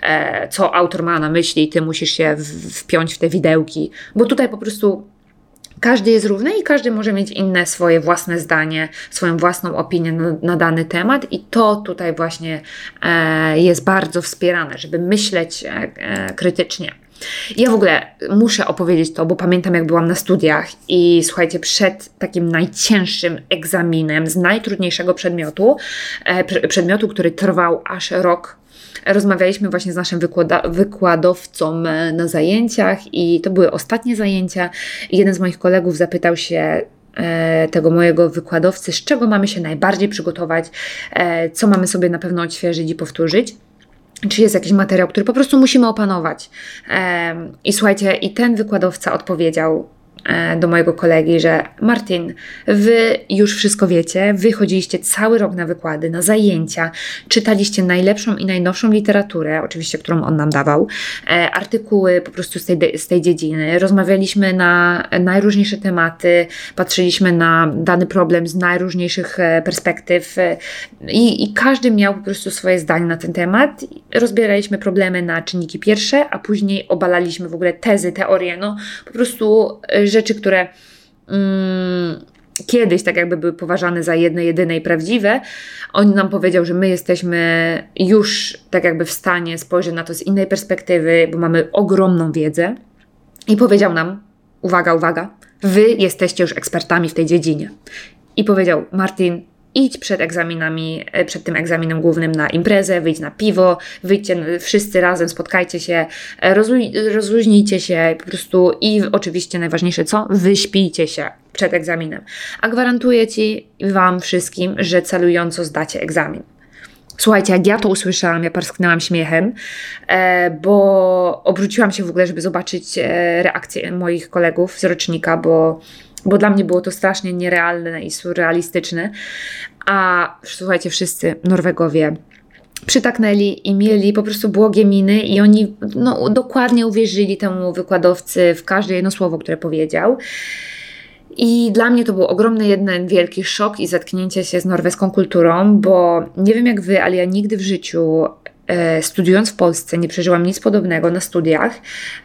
e, co autor ma na myśli, ty musisz się wpiąć w te widełki, bo tutaj po prostu każdy jest równy i każdy może mieć inne swoje własne zdanie, swoją własną opinię na, na dany temat, i to tutaj właśnie e, jest bardzo wspierane, żeby myśleć e, e krytycznie. Ja w ogóle muszę opowiedzieć to, bo pamiętam jak byłam na studiach i słuchajcie, przed takim najcięższym egzaminem z najtrudniejszego przedmiotu, e, przedmiotu, który trwał aż rok, rozmawialiśmy właśnie z naszym wykłada wykładowcą e, na zajęciach i to były ostatnie zajęcia. I jeden z moich kolegów zapytał się, e, tego mojego wykładowcy, z czego mamy się najbardziej przygotować, co mamy sobie na pewno odświeżyć i powtórzyć czy jest jakiś materiał, który po prostu musimy opanować. I słuchajcie, i ten wykładowca odpowiedział E, do mojego kolegi, że Martin, wy już wszystko wiecie, wy chodziliście cały rok na wykłady, na zajęcia, czytaliście najlepszą i najnowszą literaturę, oczywiście, którą on nam dawał, e, artykuły po prostu z tej, z tej dziedziny, rozmawialiśmy na najróżniejsze tematy, patrzyliśmy na dany problem z najróżniejszych e, perspektyw i, i każdy miał po prostu swoje zdanie na ten temat. Rozbieraliśmy problemy na czynniki pierwsze, a później obalaliśmy w ogóle tezy, teorie, no po prostu rzeczy, które mm, kiedyś tak jakby były poważane za jedne, jedyne i prawdziwe, on nam powiedział, że my jesteśmy już tak jakby w stanie spojrzeć na to z innej perspektywy, bo mamy ogromną wiedzę i powiedział nam, uwaga, uwaga, wy jesteście już ekspertami w tej dziedzinie. I powiedział, Martin, idź przed egzaminami, e, przed tym egzaminem głównym na imprezę, wyjdź na piwo, wyjdźcie wszyscy razem, spotkajcie się, e, rozluźnijcie się po prostu i oczywiście najważniejsze co? Wyśpijcie się przed egzaminem. A gwarantuję Ci Wam wszystkim, że celująco zdacie egzamin. Słuchajcie, jak ja to usłyszałam, ja parsknęłam śmiechem, e, bo obróciłam się w ogóle, żeby zobaczyć reakcję moich kolegów z rocznika, bo bo dla mnie było to strasznie nierealne i surrealistyczne. A słuchajcie, wszyscy Norwegowie przytaknęli i mieli po prostu błogie miny i oni no, dokładnie uwierzyli temu wykładowcy w każde jedno słowo, które powiedział. I dla mnie to był ogromny jeden wielki szok i zetknięcie się z norweską kulturą, bo nie wiem jak wy, ale ja nigdy w życiu studiując w Polsce nie przeżyłam nic podobnego na studiach,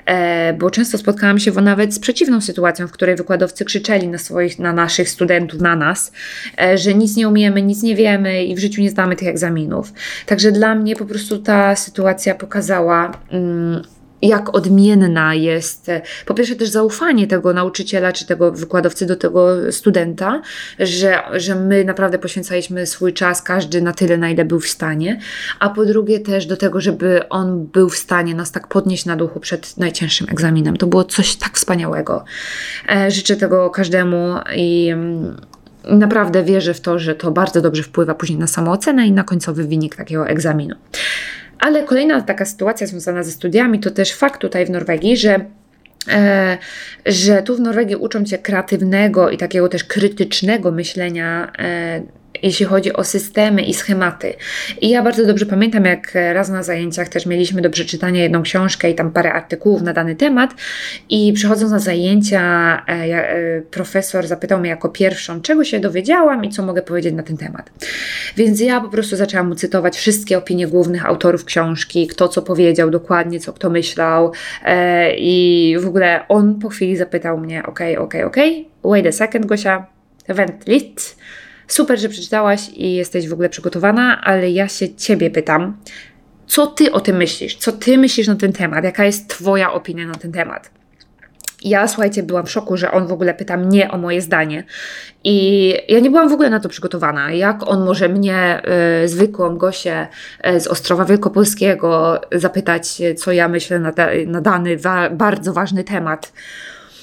e, bo często spotkałam się nawet z przeciwną sytuacją, w której wykładowcy krzyczeli na swoich, na naszych studentów, na nas, e, że nic nie umiemy, nic nie wiemy i w życiu nie zdamy tych egzaminów. Także dla mnie po prostu ta sytuacja pokazała, mm, jak odmienna jest, po pierwsze też zaufanie tego nauczyciela czy tego wykładowcy do tego studenta, że, że my naprawdę poświęcaliśmy swój czas, każdy na tyle, na ile był w stanie, a po drugie też do tego, żeby on był w stanie nas tak podnieść na duchu przed najcięższym egzaminem. To było coś tak wspaniałego. E, życzę tego każdemu i mm, naprawdę wierzę w to, że to bardzo dobrze wpływa później na samoocenę i na końcowy wynik takiego egzaminu. Ale kolejna taka sytuacja związana ze studiami to też fakt tutaj w Norwegii, że e, że tu w Norwegii uczą cię kreatywnego i takiego też krytycznego myślenia e, jeśli chodzi o systemy i schematy. I ja bardzo dobrze pamiętam, jak raz na zajęciach też mieliśmy do przeczytania jedną książkę i tam parę artykułów na dany temat. I przychodząc na zajęcia, e, e, profesor zapytał mnie jako pierwszą, czego się dowiedziałam i co mogę powiedzieć na ten temat. Więc ja po prostu zaczęłam mu cytować wszystkie opinie głównych autorów książki, kto co powiedział dokładnie, co kto myślał. E, I w ogóle on po chwili zapytał mnie: OK, OK, OK, wait a second, Gosia, vent lit super, że przeczytałaś i jesteś w ogóle przygotowana, ale ja się Ciebie pytam, co Ty o tym myślisz? Co Ty myślisz na ten temat? Jaka jest Twoja opinia na ten temat? Ja, słuchajcie, byłam w szoku, że on w ogóle pyta mnie o moje zdanie. I ja nie byłam w ogóle na to przygotowana. Jak on może mnie, y, zwykłą Gosię y, z Ostrowa Wielkopolskiego, zapytać, co ja myślę na, na dany wa bardzo ważny temat.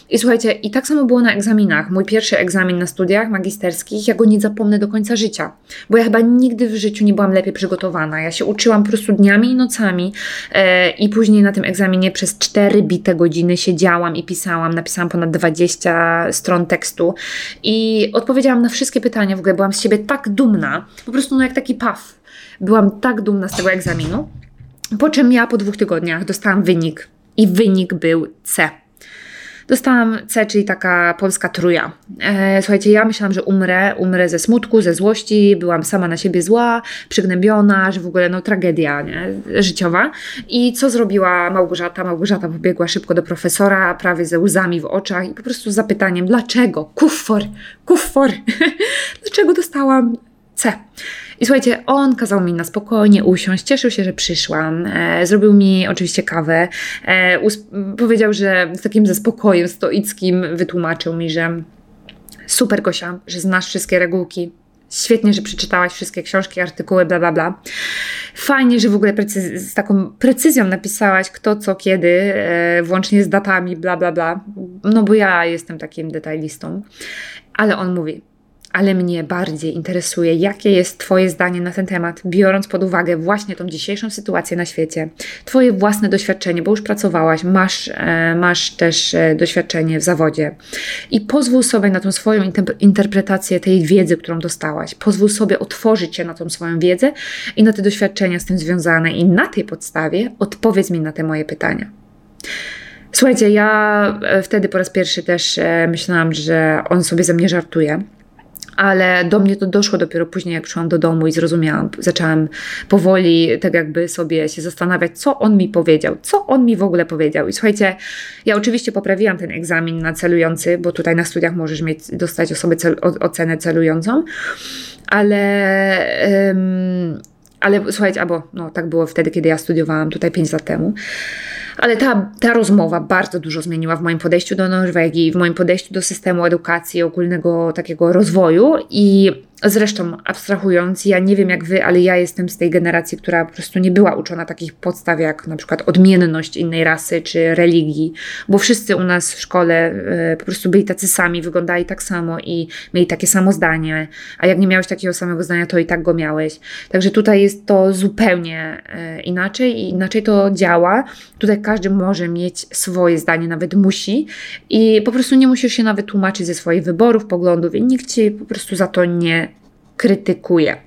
I słuchajcie, i tak samo było na egzaminach. Mój pierwszy egzamin na studiach magisterskich, ja go nie zapomnę do końca życia, bo ja chyba nigdy w życiu nie byłam lepiej przygotowana. Ja się uczyłam po prostu dniami i nocami e, i później na tym egzaminie przez 4 bite godziny siedziałam i pisałam. Napisałam ponad 20 stron tekstu i odpowiedziałam na wszystkie pytania. W ogóle byłam z siebie tak dumna, po prostu no jak taki paw. Byłam tak dumna z tego egzaminu. Po czym ja po dwóch tygodniach dostałam wynik i wynik był C. Dostałam C, czyli taka polska truja. E, słuchajcie, ja myślałam, że umrę, umrę ze smutku, ze złości, byłam sama na siebie zła, przygnębiona, że w ogóle no tragedia nie? życiowa. I co zrobiła Małgorzata? Małgorzata pobiegła szybko do profesora, prawie ze łzami w oczach i po prostu z zapytaniem, dlaczego? Kuffor, kuffor, dlaczego dostałam C? I słuchajcie, on kazał mi na spokojnie usiąść, cieszył się, że przyszłam, e, zrobił mi oczywiście kawę, e, powiedział, że z takim ze spokojem stoickim wytłumaczył mi, że super Gosia, że znasz wszystkie regułki, świetnie, że przeczytałaś wszystkie książki, artykuły, bla, bla, bla. Fajnie, że w ogóle precyz- z taką precyzją napisałaś kto, co, kiedy, e, włącznie z datami, bla, bla, bla. No bo ja jestem takim detailistą. Ale on mówi, ale mnie bardziej interesuje, jakie jest Twoje zdanie na ten temat, biorąc pod uwagę właśnie tą dzisiejszą sytuację na świecie, Twoje własne doświadczenie, bo już pracowałaś, masz, e, masz też e, doświadczenie w zawodzie i pozwól sobie na tą swoją interpretację tej wiedzy, którą dostałaś. Pozwól sobie otworzyć się na tą swoją wiedzę i na te doświadczenia z tym związane, i na tej podstawie odpowiedz mi na te moje pytania. Słuchajcie, ja e, wtedy po raz pierwszy też myślałam, że on sobie ze mnie żartuje ale do mnie to doszło dopiero później, jak przyszłam do domu i zrozumiałam, zaczęłam powoli tak jakby sobie się zastanawiać, co on mi powiedział, co on mi w ogóle powiedział. I słuchajcie, ja oczywiście poprawiłam ten egzamin na celujący, bo tutaj na studiach możesz mieć, dostać osobę cel, ocenę celującą, ale, ale słuchajcie, albo no tak było wtedy, kiedy ja studiowałam tutaj 5 lat temu. Ale ta, ta rozmowa bardzo dużo zmieniła w moim podejściu do Norwegii, w moim podejściu do systemu edukacji, ogólnego takiego rozwoju i Zresztą, abstrahując, ja nie wiem jak wy, ale ja jestem z tej generacji, która po prostu nie była uczona takich podstaw jak na przykład odmienność innej rasy czy religii, bo wszyscy u nas w szkole y, po prostu byli tacy sami, wyglądali tak samo i mieli takie samo zdanie, a jak nie miałeś takiego samego zdania, to i tak go miałeś. Także tutaj jest to zupełnie y, inaczej i inaczej to działa. Tutaj każdy może mieć swoje zdanie, nawet musi i po prostu nie musisz się nawet tłumaczyć ze swoich wyborów, poglądów i nikt ci po prostu za to nie krytykuje.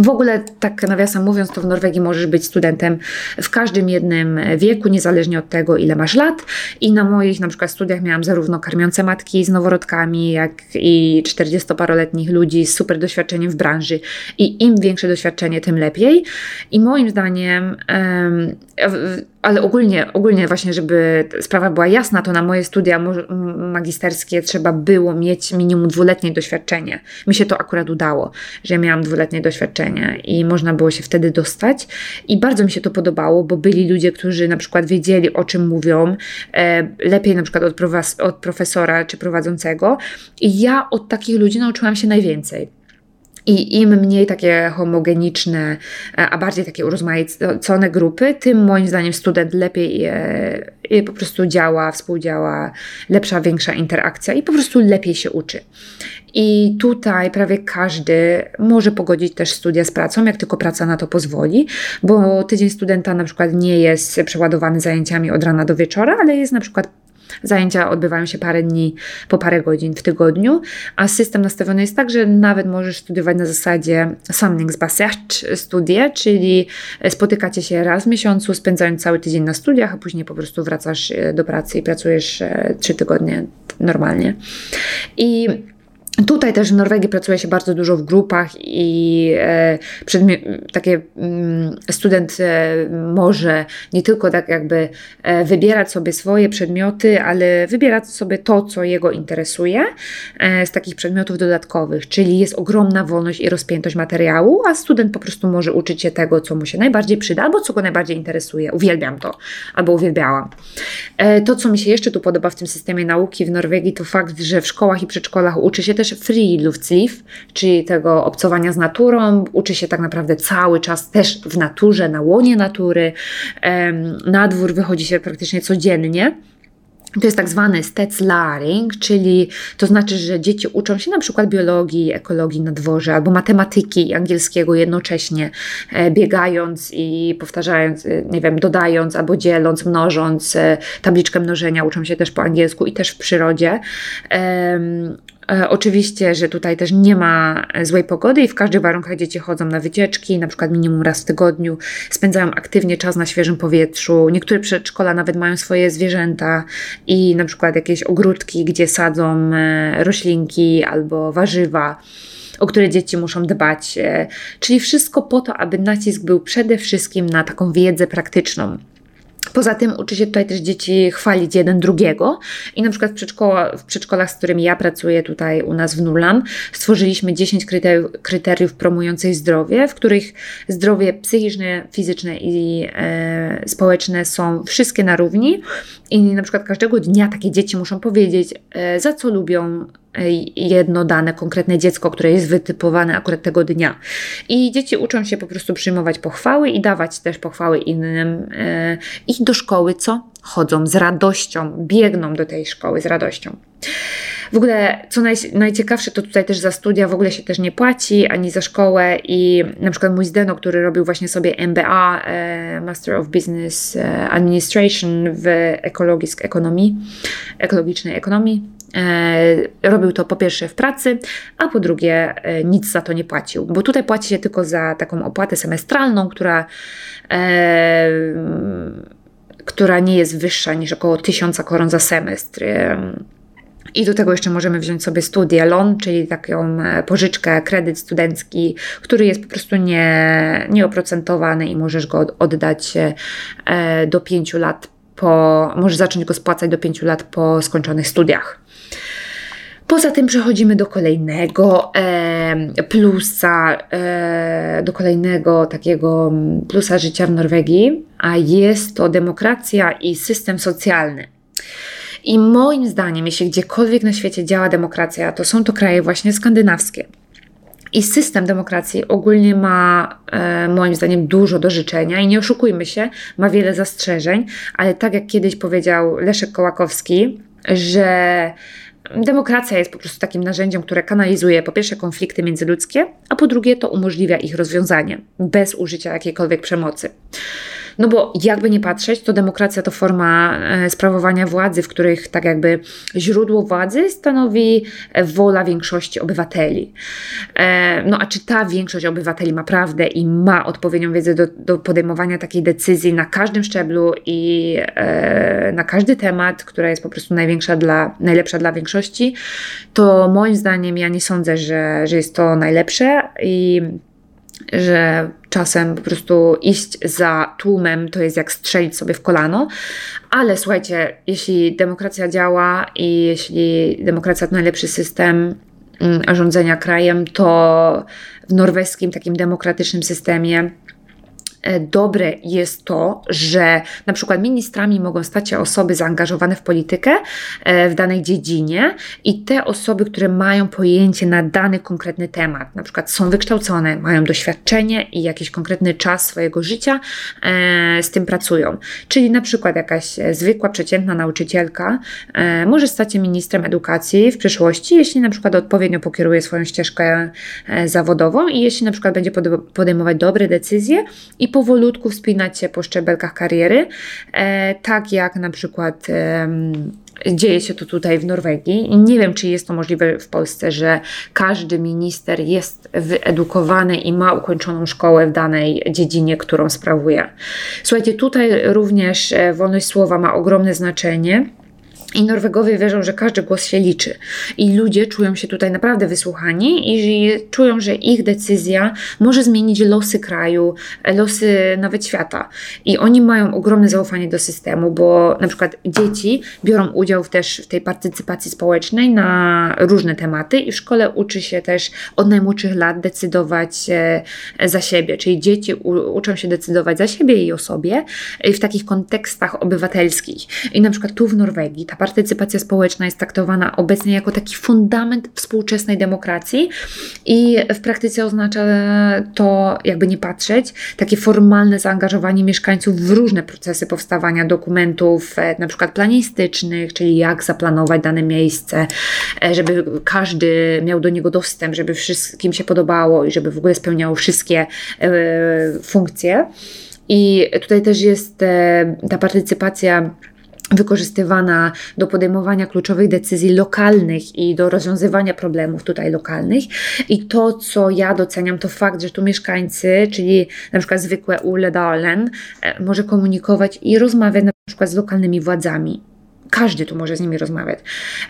W ogóle, tak nawiasem mówiąc, to w Norwegii możesz być studentem w każdym jednym wieku, niezależnie od tego, ile masz lat. I na moich na przykład studiach miałam zarówno karmiące matki z noworodkami, jak i 40-paroletnich ludzi z super doświadczeniem w branży. I im większe doświadczenie, tym lepiej. I moim zdaniem, ale ogólnie, ogólnie właśnie, żeby sprawa była jasna, to na moje studia magisterskie trzeba było mieć minimum dwuletnie doświadczenie. Mi się to akurat udało, że miałam dwuletnie doświadczenie i można było się wtedy dostać. I bardzo mi się to podobało, bo byli ludzie, którzy na przykład wiedzieli, o czym mówią, e, lepiej na przykład od profesora czy prowadzącego. I ja od takich ludzi nauczyłam się najwięcej. I im mniej takie homogeniczne, e, a bardziej takie urozmaicone grupy, tym moim zdaniem student lepiej je, je po prostu działa, współdziała, lepsza, większa interakcja i po prostu lepiej się uczy. I tutaj prawie każdy może pogodzić też studia z pracą, jak tylko praca na to pozwoli, bo tydzień studenta na przykład nie jest przeładowany zajęciami od rana do wieczora, ale jest na przykład Zajęcia odbywają się parę dni, po parę godzin w tygodniu, a system nastawiony jest tak, że nawet możesz studiować na zasadzie samlingsbasert studie, czyli spotykacie się raz w miesiącu, spędzając cały tydzień na studiach, a później po prostu wracasz e, do pracy i pracujesz e, trzy tygodnie normalnie. I Tutaj też w Norwegii pracuje się bardzo dużo w grupach i e, takie mm, student e, może nie tylko tak jakby e, wybierać sobie swoje przedmioty, ale wybierać sobie to, co jego interesuje z takich przedmiotów dodatkowych, czyli jest ogromna wolność i rozpiętość materiału, a student po prostu może uczyć się tego, co mu się najbardziej przyda, albo co go najbardziej interesuje. Uwielbiam to, albo uwielbiałam. To, co mi się jeszcze tu podoba w tym systemie nauki w Norwegii, to fakt, że w szkołach i przedszkolach uczy się też też free luftslif, czyli tego obcowania z naturą. Uczy się tak naprawdę cały czas też w naturze, na łonie natury. Na dwór wychodzi się praktycznie codziennie. To jest tak zwany stetslearning, czyli to znaczy, że dzieci uczą się na przykład biologii, ekologii na dworze albo matematyki angielskiego jednocześnie, e, biegając i powtarzając, e, nie wiem, dodając albo dzieląc, mnożąc e, tabliczkę mnożenia, uczą się też po angielsku i też w przyrodzie. E, oczywiście, że tutaj też nie ma złej pogody i w każdych warunkach dzieci chodzą na wycieczki, na przykład minimum raz w tygodniu, spędzają aktywnie czas na świeżym powietrzu. Niektóre przedszkola nawet mają swoje zwierzęta i na przykład jakieś ogródki, gdzie sadzą e, roślinki albo warzywa o które dzieci muszą dbać. E, czyli wszystko po to, aby nacisk był przede wszystkim na taką wiedzę praktyczną. Poza tym uczy się tutaj też dzieci chwalić jeden drugiego. I na przykład w, przedszkola, w przedszkolach, z którymi ja pracuję tutaj u nas w Nulam, stworzyliśmy 10 kryteriów, kryteriów promujących zdrowie, w których zdrowie psychiczne, fizyczne i e, społeczne są wszystkie na równi. I na przykład każdego dnia takie dzieci muszą powiedzieć, e, za co lubią jedno dane, konkretne dziecko, które jest wytypowane akurat tego dnia. I dzieci uczą się po prostu przyjmować pochwały i dawać też pochwały innym. E, I do szkoły co? Chodzą z radością, biegną do tej szkoły z radością. W ogóle, co naj, najciekawsze, to tutaj też za studia w ogóle się też nie płaci, ani za szkołę i na przykład mój Zdeno, który robił właśnie sobie MBA, e, Master of Business e, Administration w ekologicznej ekonomii, robił to po pierwsze w pracy, a po drugie e, nic za to nie płacił, bo tutaj płaci się tylko za taką opłatę semestralną, która, e, która nie jest wyższa niż około 1000 koron za semestr. I do tego jeszcze możemy wziąć sobie studia LON, czyli taką pożyczkę, kredyt studencki, który jest po prostu nie, nieoprocentowany i możesz go oddać do 5 lat po, możesz zacząć go spłacać do 5 lat po skończonych studiach. Poza tym przechodzimy do kolejnego e, plusa, e, do kolejnego takiego plusa życia w Norwegii, a jest to demokracja i system socjalny. I moim zdaniem, jeśli gdziekolwiek na świecie działa demokracja, to są to kraje właśnie skandynawskie. I system demokracji ogólnie ma, e, moim zdaniem, dużo do życzenia i nie oszukujmy się, ma wiele zastrzeżeń, ale tak jak kiedyś powiedział Leszek Kołakowski, że Demokracja jest po prostu takim narzędziem, które kanalizuje po pierwsze konflikty międzyludzkie, a po drugie to umożliwia ich rozwiązanie bez użycia jakiejkolwiek przemocy. No bo jakby nie patrzeć, to demokracja to forma e, sprawowania władzy, w których tak jakby źródło władzy stanowi wola większości obywateli. E, no a czy ta większość obywateli ma prawdę i ma odpowiednią wiedzę do, do podejmowania takiej decyzji na każdym szczeblu i e, na każdy temat, która jest po prostu największa dla, najlepsza dla większości, to moim zdaniem ja nie sądzę, że, że jest to najlepsze i że czasem po prostu iść za tłumem to jest jak strzelić sobie w kolano. Ale słuchajcie, jeśli demokracja działa i jeśli demokracja to najlepszy system mm, rządzenia krajem, to w norweskim takim demokratycznym systemie dobre jest to, że na przykład ministrami mogą stać się osoby zaangażowane w politykę e, w danej dziedzinie i te osoby, które mają pojęcie na dany konkretny temat, na przykład są wykształcone, mają doświadczenie i jakiś konkretny czas swojego życia e, z tym pracują. Czyli na przykład jakaś zwykła, przeciętna nauczycielka może stać się ministrem edukacji w przyszłości, jeśli na przykład odpowiednio pokieruje swoją ścieżkę zawodową i jeśli na przykład będzie podejmować dobre decyzje i powolutku wspinać się po szczebelkach kariery, e, tak jak na przykład dzieje się to tutaj w Norwegii. Nie wiem, czy jest to możliwe w Polsce, że każdy minister jest wyedukowany i ma ukończoną szkołę w danej dziedzinie, którą sprawuje. Słuchajcie, tutaj również e, wolność słowa ma ogromne znaczenie. I Norwegowie wierzą, że każdy głos się liczy. I ludzie czują się tutaj naprawdę wysłuchani i czują, że ich decyzja może zmienić losy kraju, losy nawet świata. I oni mają ogromne zaufanie do systemu, bo na przykład dzieci biorą udział też w tej partycypacji społecznej na różne tematy i w szkole uczy się też od najmłodszych lat decydować e, za siebie. Czyli dzieci uczą się decydować za siebie i o sobie w takich kontekstach obywatelskich. I na przykład tu w Norwegii ta partycypacja społeczna jest traktowana obecnie jako taki fundament współczesnej demokracji i w praktyce oznacza to, jakby nie patrzeć, takie formalne zaangażowanie mieszkańców w różne procesy powstawania dokumentów, e, na przykład planistycznych, czyli jak zaplanować dane miejsce, e, żeby każdy miał do niego dostęp, żeby wszystkim się podobało i żeby w ogóle spełniało wszystkie e, funkcje. I tutaj też jest ta partycypacja wykorzystywana do podejmowania kluczowych decyzji lokalnych i do rozwiązywania problemów tutaj lokalnych. I to, co ja doceniam, to fakt, że tu mieszkańcy, czyli na przykład zwykłe Uledalen, e, może komunikować i rozmawiać na przykład z lokalnymi władzami. Każdy tu może z nimi rozmawiać.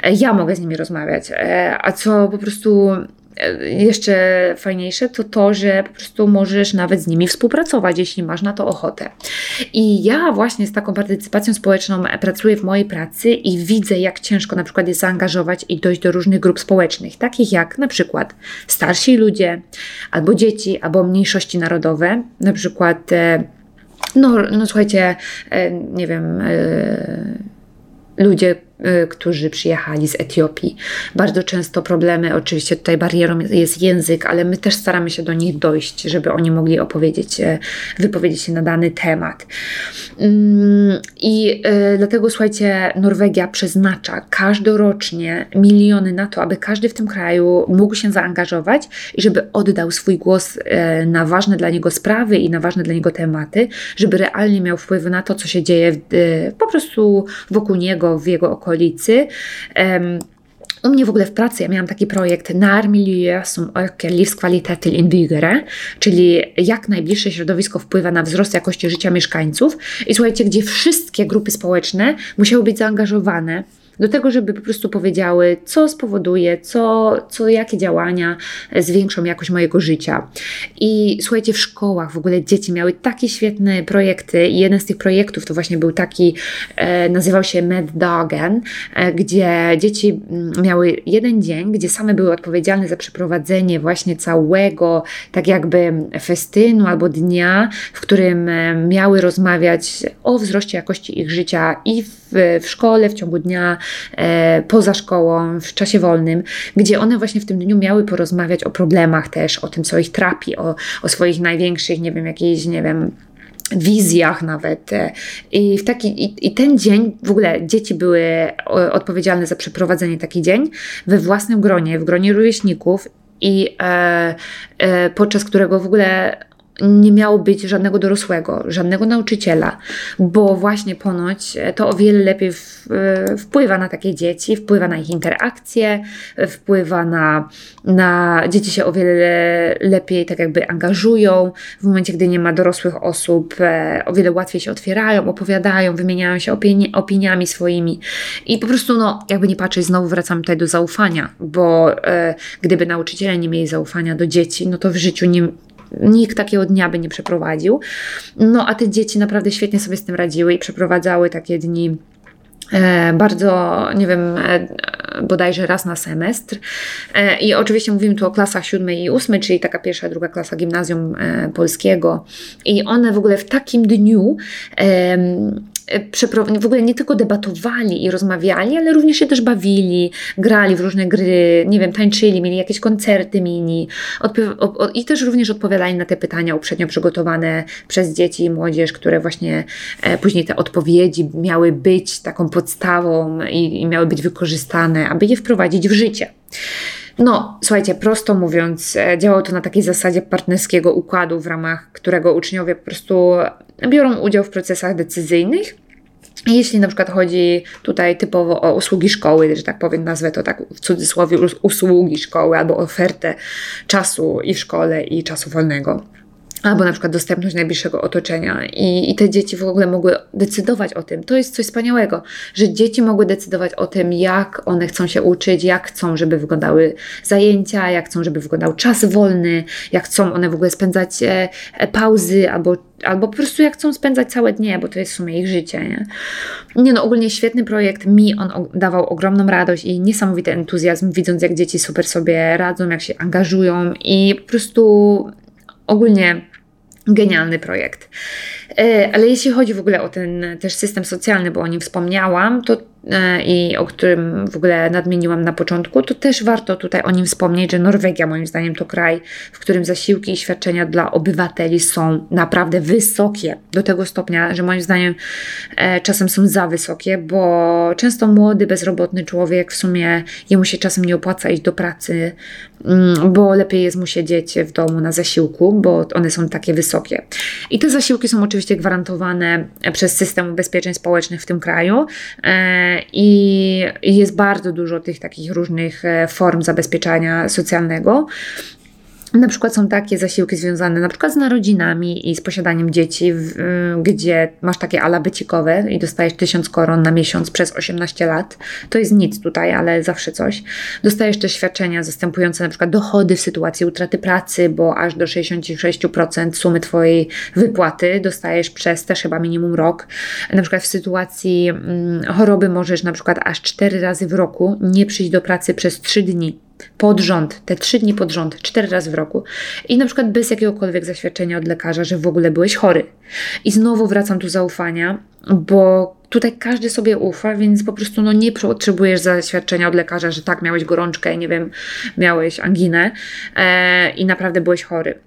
E, ja mogę z nimi rozmawiać, e, a co po prostu jeszcze fajniejsze to to, że po prostu możesz nawet z nimi współpracować, jeśli masz na to ochotę. I ja właśnie z taką partycypacją społeczną pracuję w mojej pracy i widzę, jak ciężko na przykład jest zaangażować i dojść do różnych grup społecznych, takich jak na przykład starsi ludzie, albo dzieci, albo mniejszości narodowe, na przykład. E, no, no słuchajcie, e, nie wiem, e, ludzie, którzy przyjechali z Etiopii. Bardzo często problemy, oczywiście tutaj barierą jest język, ale my też staramy się do nich dojść, żeby oni mogli opowiedzieć, e, wypowiedzieć się na dany temat. Mm, I e, dlatego słuchajcie, Norwegia przeznacza każdorocznie miliony na to, aby każdy w tym kraju mógł się zaangażować i żeby oddał swój głos e, na ważne dla niego sprawy i na ważne dla niego tematy, żeby realnie miał wpływ na to, co się dzieje po prostu wokół niego, w jego okolicy okolicy. U mnie w ogóle w pracy ja miałam taki projekt Närmiljö som ökar livskvalitet till czyli jak najbliższe środowisko wpływa na wzrost jakości życia mieszkańców. I słuchajcie, gdzie wszystkie grupy społeczne musiały być zaangażowane do tego, żeby po prostu powiedziały, co spowoduje, co, co jakie działania zwiększą jakość mojego życia. I słuchajcie, w szkołach w ogóle dzieci miały takie świetne projekty i jeden z tych projektów to właśnie był taki, e, nazywał się Meddagen, e, gdzie dzieci mm, miały jeden dzień, gdzie same były odpowiedzialne za przeprowadzenie właśnie całego, tak jakby festynu albo dnia, w którym e, miały rozmawiać o wzroście jakości ich życia i w, w szkole, w ciągu dnia, e, poza szkołą, w czasie wolnym, gdzie one właśnie w tym dniu miały porozmawiać o problemach też, o tym, co ich trapi, o, o swoich największych, nie wiem, jakichś, nie wiem, wizjach nawet. E, I, w taki, i, I ten dzień, w ogóle dzieci były odpowiedzialne za przeprowadzenie taki dzień we własnym gronie, w gronie rówieśników i e, e, podczas którego w ogóle nie miało być żadnego dorosłego, żadnego nauczyciela, bo właśnie ponoć to o wiele lepiej e, wpływa na takie dzieci, wpływa na ich interakcje, wpływa na, na dzieci się o wiele lepiej tak jakby angażują. W momencie, gdy nie ma dorosłych osób, e, o wiele łatwiej się otwierają, opowiadają, wymieniają się opini opiniami swoimi. I po prostu, no, jakby nie patrzeć, znowu wracam tutaj do zaufania, bo e, gdyby nauczyciele nie mieli zaufania do dzieci, no to w życiu nie, nikt takiego dnia by nie przeprowadził. No a te dzieci naprawdę świetnie sobie z tym radziły i przeprowadzały takie dni. E, bardzo, nie wiem, e, bodajże raz na semestr. E, I oczywiście mówimy tu o klasach siódmej i ósmej, czyli taka pierwsza, druga klasa gimnazjum polskiego. I one w ogóle w takim dniu w ogóle nie tylko debatowali i rozmawiali, ale również się też bawili, grali w różne gry, nie wiem, tańczyli, mieli jakieś koncerty mini i też również odpowiadali na te pytania uprzednio przygotowane przez dzieci i młodzież, które właśnie e, później te odpowiedzi miały być taką podstawą i, i miały być wykorzystane, aby je wprowadzić w życie. No, słuchajcie, prosto mówiąc, e, działało to na takiej zasadzie partnerskiego układu, w ramach którego uczniowie po prostu biorą udział w procesach decyzyjnych. Jeśli na przykład chodzi tutaj typowo o usługi szkoły, że tak powiem, nazwę to tak w cudzysłowie usługi szkoły albo ofertę czasu i w szkole, i czasu wolnego albo na przykład dostępność najbliższego otoczenia I, i te dzieci w ogóle mogły decydować o tym. To jest coś wspaniałego, że dzieci mogły decydować o tym, jak one chcą się uczyć, jak chcą, żeby wyglądały zajęcia, jak chcą, żeby wyglądał czas wolny, jak chcą one w ogóle spędzać e, e, pauzy albo albo po prostu jak chcą spędzać całe dnie, bo to jest w sumie ich życie. Nie, nie no, ogólnie świetny projekt. Mi on dawał ogromną radość i niesamowity entuzjazm, widząc jak dzieci super sobie radzą, jak się angażują i po prostu ogólnie Genialny projekt. E, ale jeśli chodzi w ogóle o ten też system socjalny, bo o nim wspomniałam, to i o którym w ogóle nadmieniłam na początku, to też warto tutaj o nim wspomnieć, że Norwegia moim zdaniem to kraj, w którym zasiłki i świadczenia dla obywateli są naprawdę wysokie. Do tego stopnia, że moim zdaniem e, czasem są za wysokie, bo często młody, bezrobotny człowiek w sumie jemu się czasem nie opłaca iść do pracy, mm, bo lepiej jest mu siedzieć w domu na zasiłku, bo one są takie wysokie. I te zasiłki są oczywiście gwarantowane przez system ubezpieczeń społecznych w tym kraju. I jest bardzo dużo tych takich różnych e, form zabezpieczania socjalnego. Na przykład są takie zasiłki związane na przykład z narodzinami i z posiadaniem dzieci, w, gdzie masz takie ala i dostajesz 1000 koron na miesiąc przez 18 lat. To jest nic tutaj, ale zawsze coś. Dostajesz też świadczenia zastępujące na przykład dochody w sytuacji utraty pracy, bo aż do 66% sumy Twojej wypłaty dostajesz przez też chyba minimum rok. Na przykład w sytuacji mm, choroby możesz na przykład aż 4 razy w roku nie przyjść do pracy przez 3 dni pod rząd, te trzy dni pod rząd, cztery razy w roku i na przykład bez jakiegokolwiek zaświadczenia od lekarza, że w ogóle byłeś chory. I znowu wracam tu zaufania, bo tutaj każdy sobie ufa, więc po prostu no, nie potrzebujesz zaświadczenia od lekarza, że tak, miałeś gorączkę, nie wiem, miałeś anginę e, i naprawdę byłeś chory.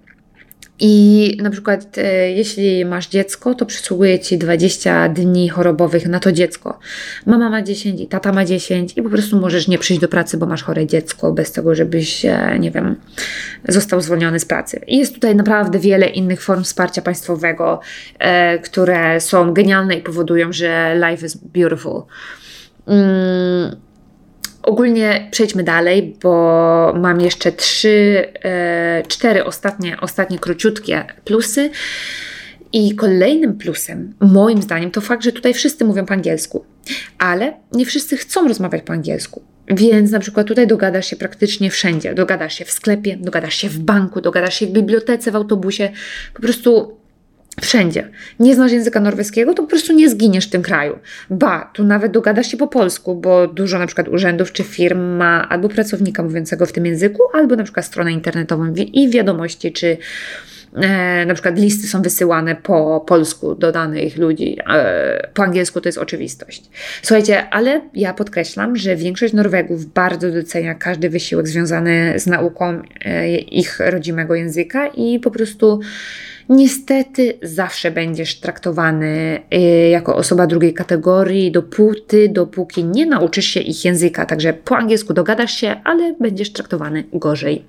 I na przykład, e, jeśli masz dziecko, to przysługuje ci 20 dni chorobowych na to dziecko. Mama ma 10 i tata ma 10, i po prostu możesz nie przyjść do pracy, bo masz chore dziecko, bez tego, żebyś, e, nie wiem, został zwolniony z pracy. I jest tutaj naprawdę wiele innych form wsparcia państwowego, e, które są genialne i powodują, że life is beautiful. Mm Ogólnie przejdźmy dalej, bo mam jeszcze trzy, e, cztery ostatnie, ostatnie króciutkie plusy. I kolejnym plusem, moim zdaniem, to fakt, że tutaj wszyscy mówią po angielsku, ale nie wszyscy chcą rozmawiać po angielsku. Więc na przykład tutaj dogadasz się praktycznie wszędzie. Dogadasz się w sklepie, dogadasz się w banku, dogadasz się w bibliotece, w autobusie. Po prostu Wszędzie. Nie znasz języka norweskiego, to po prostu nie zginiesz w tym kraju. Ba, tu nawet dogadasz się po polsku, bo dużo na przykład urzędów czy firm ma albo pracownika mówiącego w tym języku, albo na przykład stronę internetową i wiadomości, czy e, na przykład listy są wysyłane po polsku do danych ludzi. E, po angielsku to jest oczywistość. Słuchajcie, ale ja podkreślam, że większość Norwegów bardzo docenia każdy wysiłek związany z nauką e, ich rodzimego języka i po prostu niestety zawsze będziesz traktowany y, jako osoba drugiej kategorii, dopóty, dopóki nie nauczysz się ich języka. Także po angielsku dogadasz się, ale będziesz traktowany gorzej.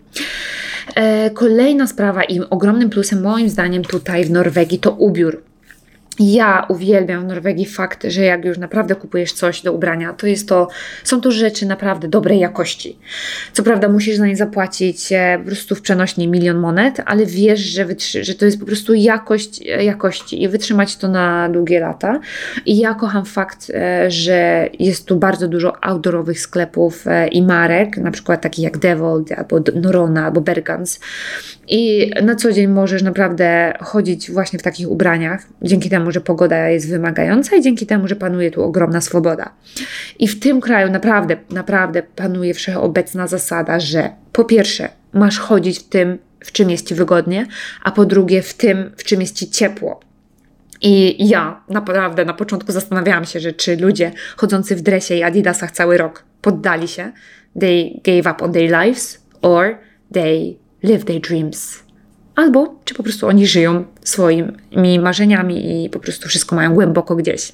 E, kolejna sprawa i ogromnym plusem moim zdaniem tutaj w Norwegii to ubiór. Ja uwielbiam w Norwegii fakt, że jak już naprawdę kupujesz coś do ubrania, to jest to, są to rzeczy naprawdę dobrej jakości. Co prawda musisz za nie zapłacić e, po prostu w przenośni milion monet, ale wiesz, że, że to jest po prostu jakość e, jakości i wytrzymać to na długie lata. I ja kocham fakt, e, że jest tu bardzo dużo outdoorowych sklepów i marek, na przykład takich jak Devold, albo Norona, albo Bergans. I na co dzień możesz naprawdę chodzić właśnie w takich ubraniach, dzięki temu, że pogoda jest wymagająca i dzięki temu, że panuje tu ogromna swoboda. I w tym kraju naprawdę, naprawdę panuje wszechobecna zasada, że po pierwsze, masz chodzić w tym, w czym jest ci wygodnie, a po drugie, w tym, w czym jest ci ciepło. I ja naprawdę na początku zastanawiałam się, że czy ludzie chodzący w dresie i adidasach cały rok poddali się, they gave up on their lives, or they live their dreams. Albo czy po prostu oni żyją swoimi marzeniami i po prostu wszystko mają głęboko gdzieś.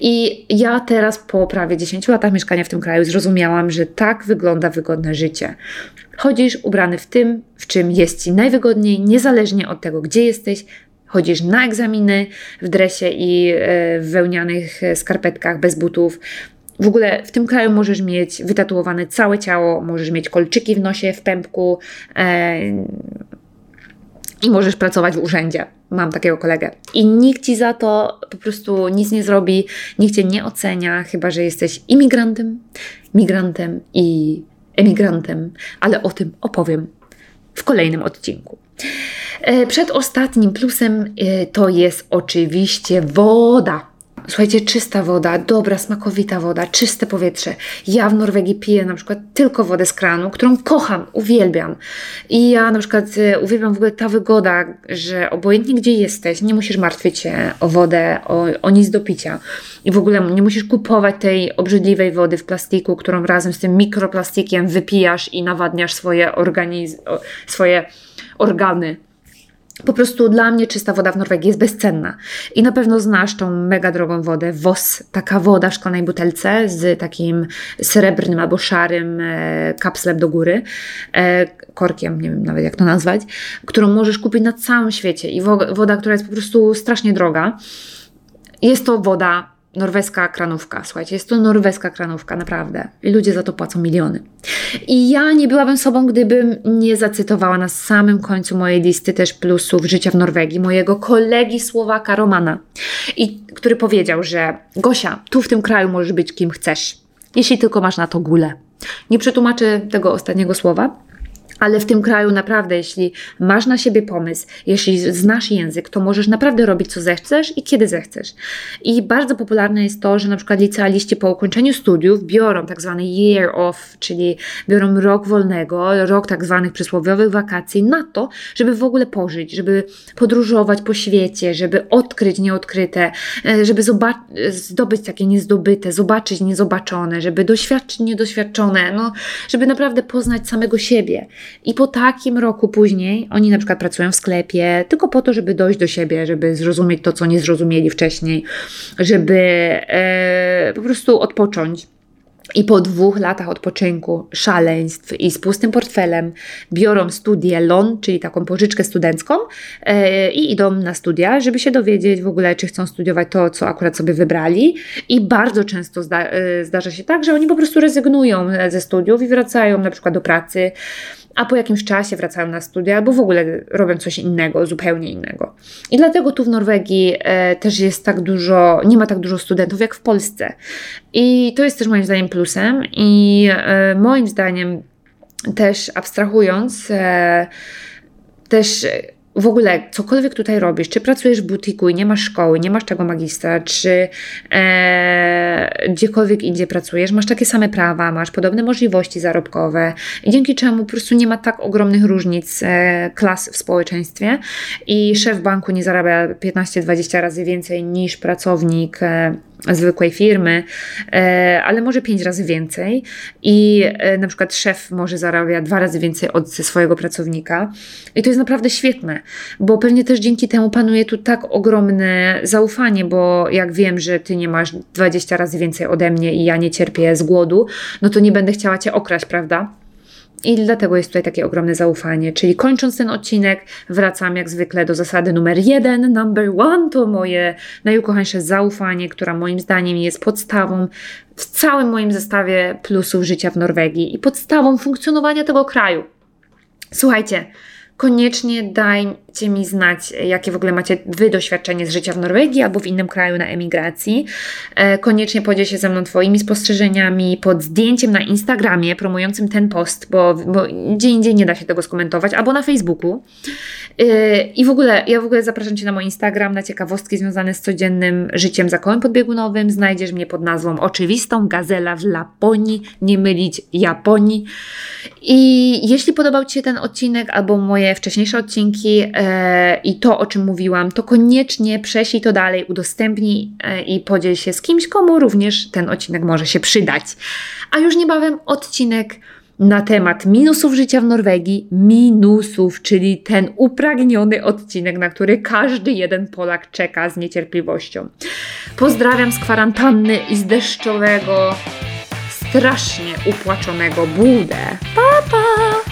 I ja teraz po prawie 10 latach mieszkania w tym kraju zrozumiałam, że tak wygląda wygodne życie. Chodzisz ubrany w tym, w czym jest ci najwygodniej, niezależnie od tego, gdzie jesteś, chodzisz na egzaminy w dresie i e, w wełnianych skarpetkach bez butów, w ogóle w tym kraju możesz mieć wytatuowane całe ciało, możesz mieć kolczyki w nosie, w pępku e, i możesz pracować w urzędzie. Mam takiego kolegę. I nikt ci za to po prostu nic nie zrobi, nikt cię nie ocenia, chyba że jesteś imigrantem, migrantem i emigrantem, ale o tym opowiem w kolejnym odcinku. E, przed ostatnim plusem e, to jest oczywiście woda. Słuchajcie, czysta woda, dobra, smakowita woda, czyste powietrze. Ja w Norwegii piję na przykład tylko wodę z kranu, którą kocham, uwielbiam. I ja na przykład e, uwielbiam w ogóle ta wygoda, że obojętnie gdzie jesteś, nie musisz martwić się o wodę, o, o nic do picia. I w ogóle nie musisz kupować tej obrzydliwej wody w plastiku, którą razem z tym mikroplastikiem wypijasz i nawadniasz swoje, organiz- swoje organy po prostu dla mnie czysta woda w Norwegii jest bezcenna. I na pewno znasz tą mega drogą wodę, WOS, taka woda w szklanej butelce z takim srebrnym albo szarym e, kapslem do góry, e, korkiem, nie wiem nawet jak to nazwać, którą możesz kupić na całym świecie. I wo woda, która jest po prostu strasznie droga. Jest to woda norweska kranówka. Słuchajcie, jest to norweska kranówka, naprawdę. I ludzie za to płacą miliony. I ja nie byłabym sobą, gdybym nie zacytowała na samym końcu mojej listy też plusów życia w Norwegii mojego kolegi Słowaka Romana, i, który powiedział, że Gosia, tu w tym kraju możesz być kim chcesz, jeśli tylko masz na to gulę. Nie przetłumaczę tego ostatniego słowa, ale w tym kraju naprawdę, jeśli masz na siebie pomysł, jeśli znasz język, to możesz naprawdę robić co zechcesz i kiedy zechcesz. I bardzo popularne jest to, że na przykład licealiści po ukończeniu studiów biorą tak zwany year off, czyli biorą rok wolnego, rok tak zwanych przysłowiowych wakacji na to, żeby w ogóle pożyć, żeby podróżować po świecie, żeby odkryć nieodkryte, e, żeby zdobyć takie niezdobyte, zobaczyć niezobaczone, żeby doświadczyć niedoświadczone, no, żeby naprawdę poznać samego siebie. I po takim roku później oni na przykład pracują w sklepie tylko po to, żeby dojść do siebie, żeby zrozumieć to, co nie zrozumieli wcześniej, żeby e, po prostu odpocząć. I po dwóch latach odpoczynku, szaleństw i z pustym portfelem biorą studię LON, czyli taką pożyczkę studencką e, i idą na studia, żeby się dowiedzieć w ogóle, czy chcą studiować to, co akurat sobie wybrali. I bardzo często zda, e, zdarza się tak, że oni po prostu rezygnują ze studiów i wracają na przykład do pracy a po jakimś czasie wracają na studia albo w ogóle robią coś innego, zupełnie innego. I dlatego tu w Norwegii e, też jest tak dużo, nie ma tak dużo studentów jak w Polsce. I to jest też moim zdaniem plusem i e, moim zdaniem też abstrahując, e, też w ogóle cokolwiek tutaj robisz, czy pracujesz w butiku i nie masz szkoły, nie masz tego magistra, czy e, gdziekolwiek indziej pracujesz, masz takie same prawa, masz podobne możliwości zarobkowe, dzięki czemu po prostu nie ma tak ogromnych różnic e, klas w społeczeństwie. I szef banku nie zarabia 15-20 razy więcej niż pracownik e, zwykłej firmy, e, ale może pięć razy więcej i e, na przykład szef może zarabia dwa razy więcej od swojego pracownika i to jest naprawdę świetne, bo pewnie też dzięki temu panuje tu tak ogromne zaufanie, bo jak wiem, że ty nie masz 20 razy więcej ode mnie i ja nie cierpię z głodu, no to nie będę chciała cię okraść, prawda? I dlatego jest tutaj takie ogromne zaufanie. Czyli kończąc ten odcinek, wracam jak zwykle do zasady numer jeden. Number one to moje najukochańsze zaufanie, która moim zdaniem jest podstawą w całym moim zestawie plusów życia w Norwegii i podstawą funkcjonowania tego kraju. Słuchajcie, koniecznie dajcie mi znać, jakie w ogóle macie Wy doświadczenie z życia w Norwegii albo w innym kraju na emigracji. E, koniecznie podziel się ze mną Twoimi spostrzeżeniami pod zdjęciem na Instagramie promującym ten post, bo, bo gdzie indziej nie da się tego skomentować, albo na Facebooku. E, I w ogóle, ja w ogóle zapraszam Cię na mój Instagram, na ciekawostki związane z codziennym życiem za kołem podbiegunowym. Znajdziesz mnie pod nazwą oczywistą Gazela w Laponii, nie mylić Japonii. I jeśli podobał Ci się ten odcinek albo moje wcześniejsze odcinki e, i to, o czym mówiłam, to koniecznie prześlij to dalej, udostępnij e, i podziel się z kimś, komu również ten odcinek może się przydać. A już niebawem odcinek na temat minusów życia w Norwegii, minusów, czyli ten upragniony odcinek, na który każdy jeden Polak czeka z niecierpliwością. Pozdrawiam z kwarantanny i z deszczowego, strasznie upłaczonego budę. Pa, pa!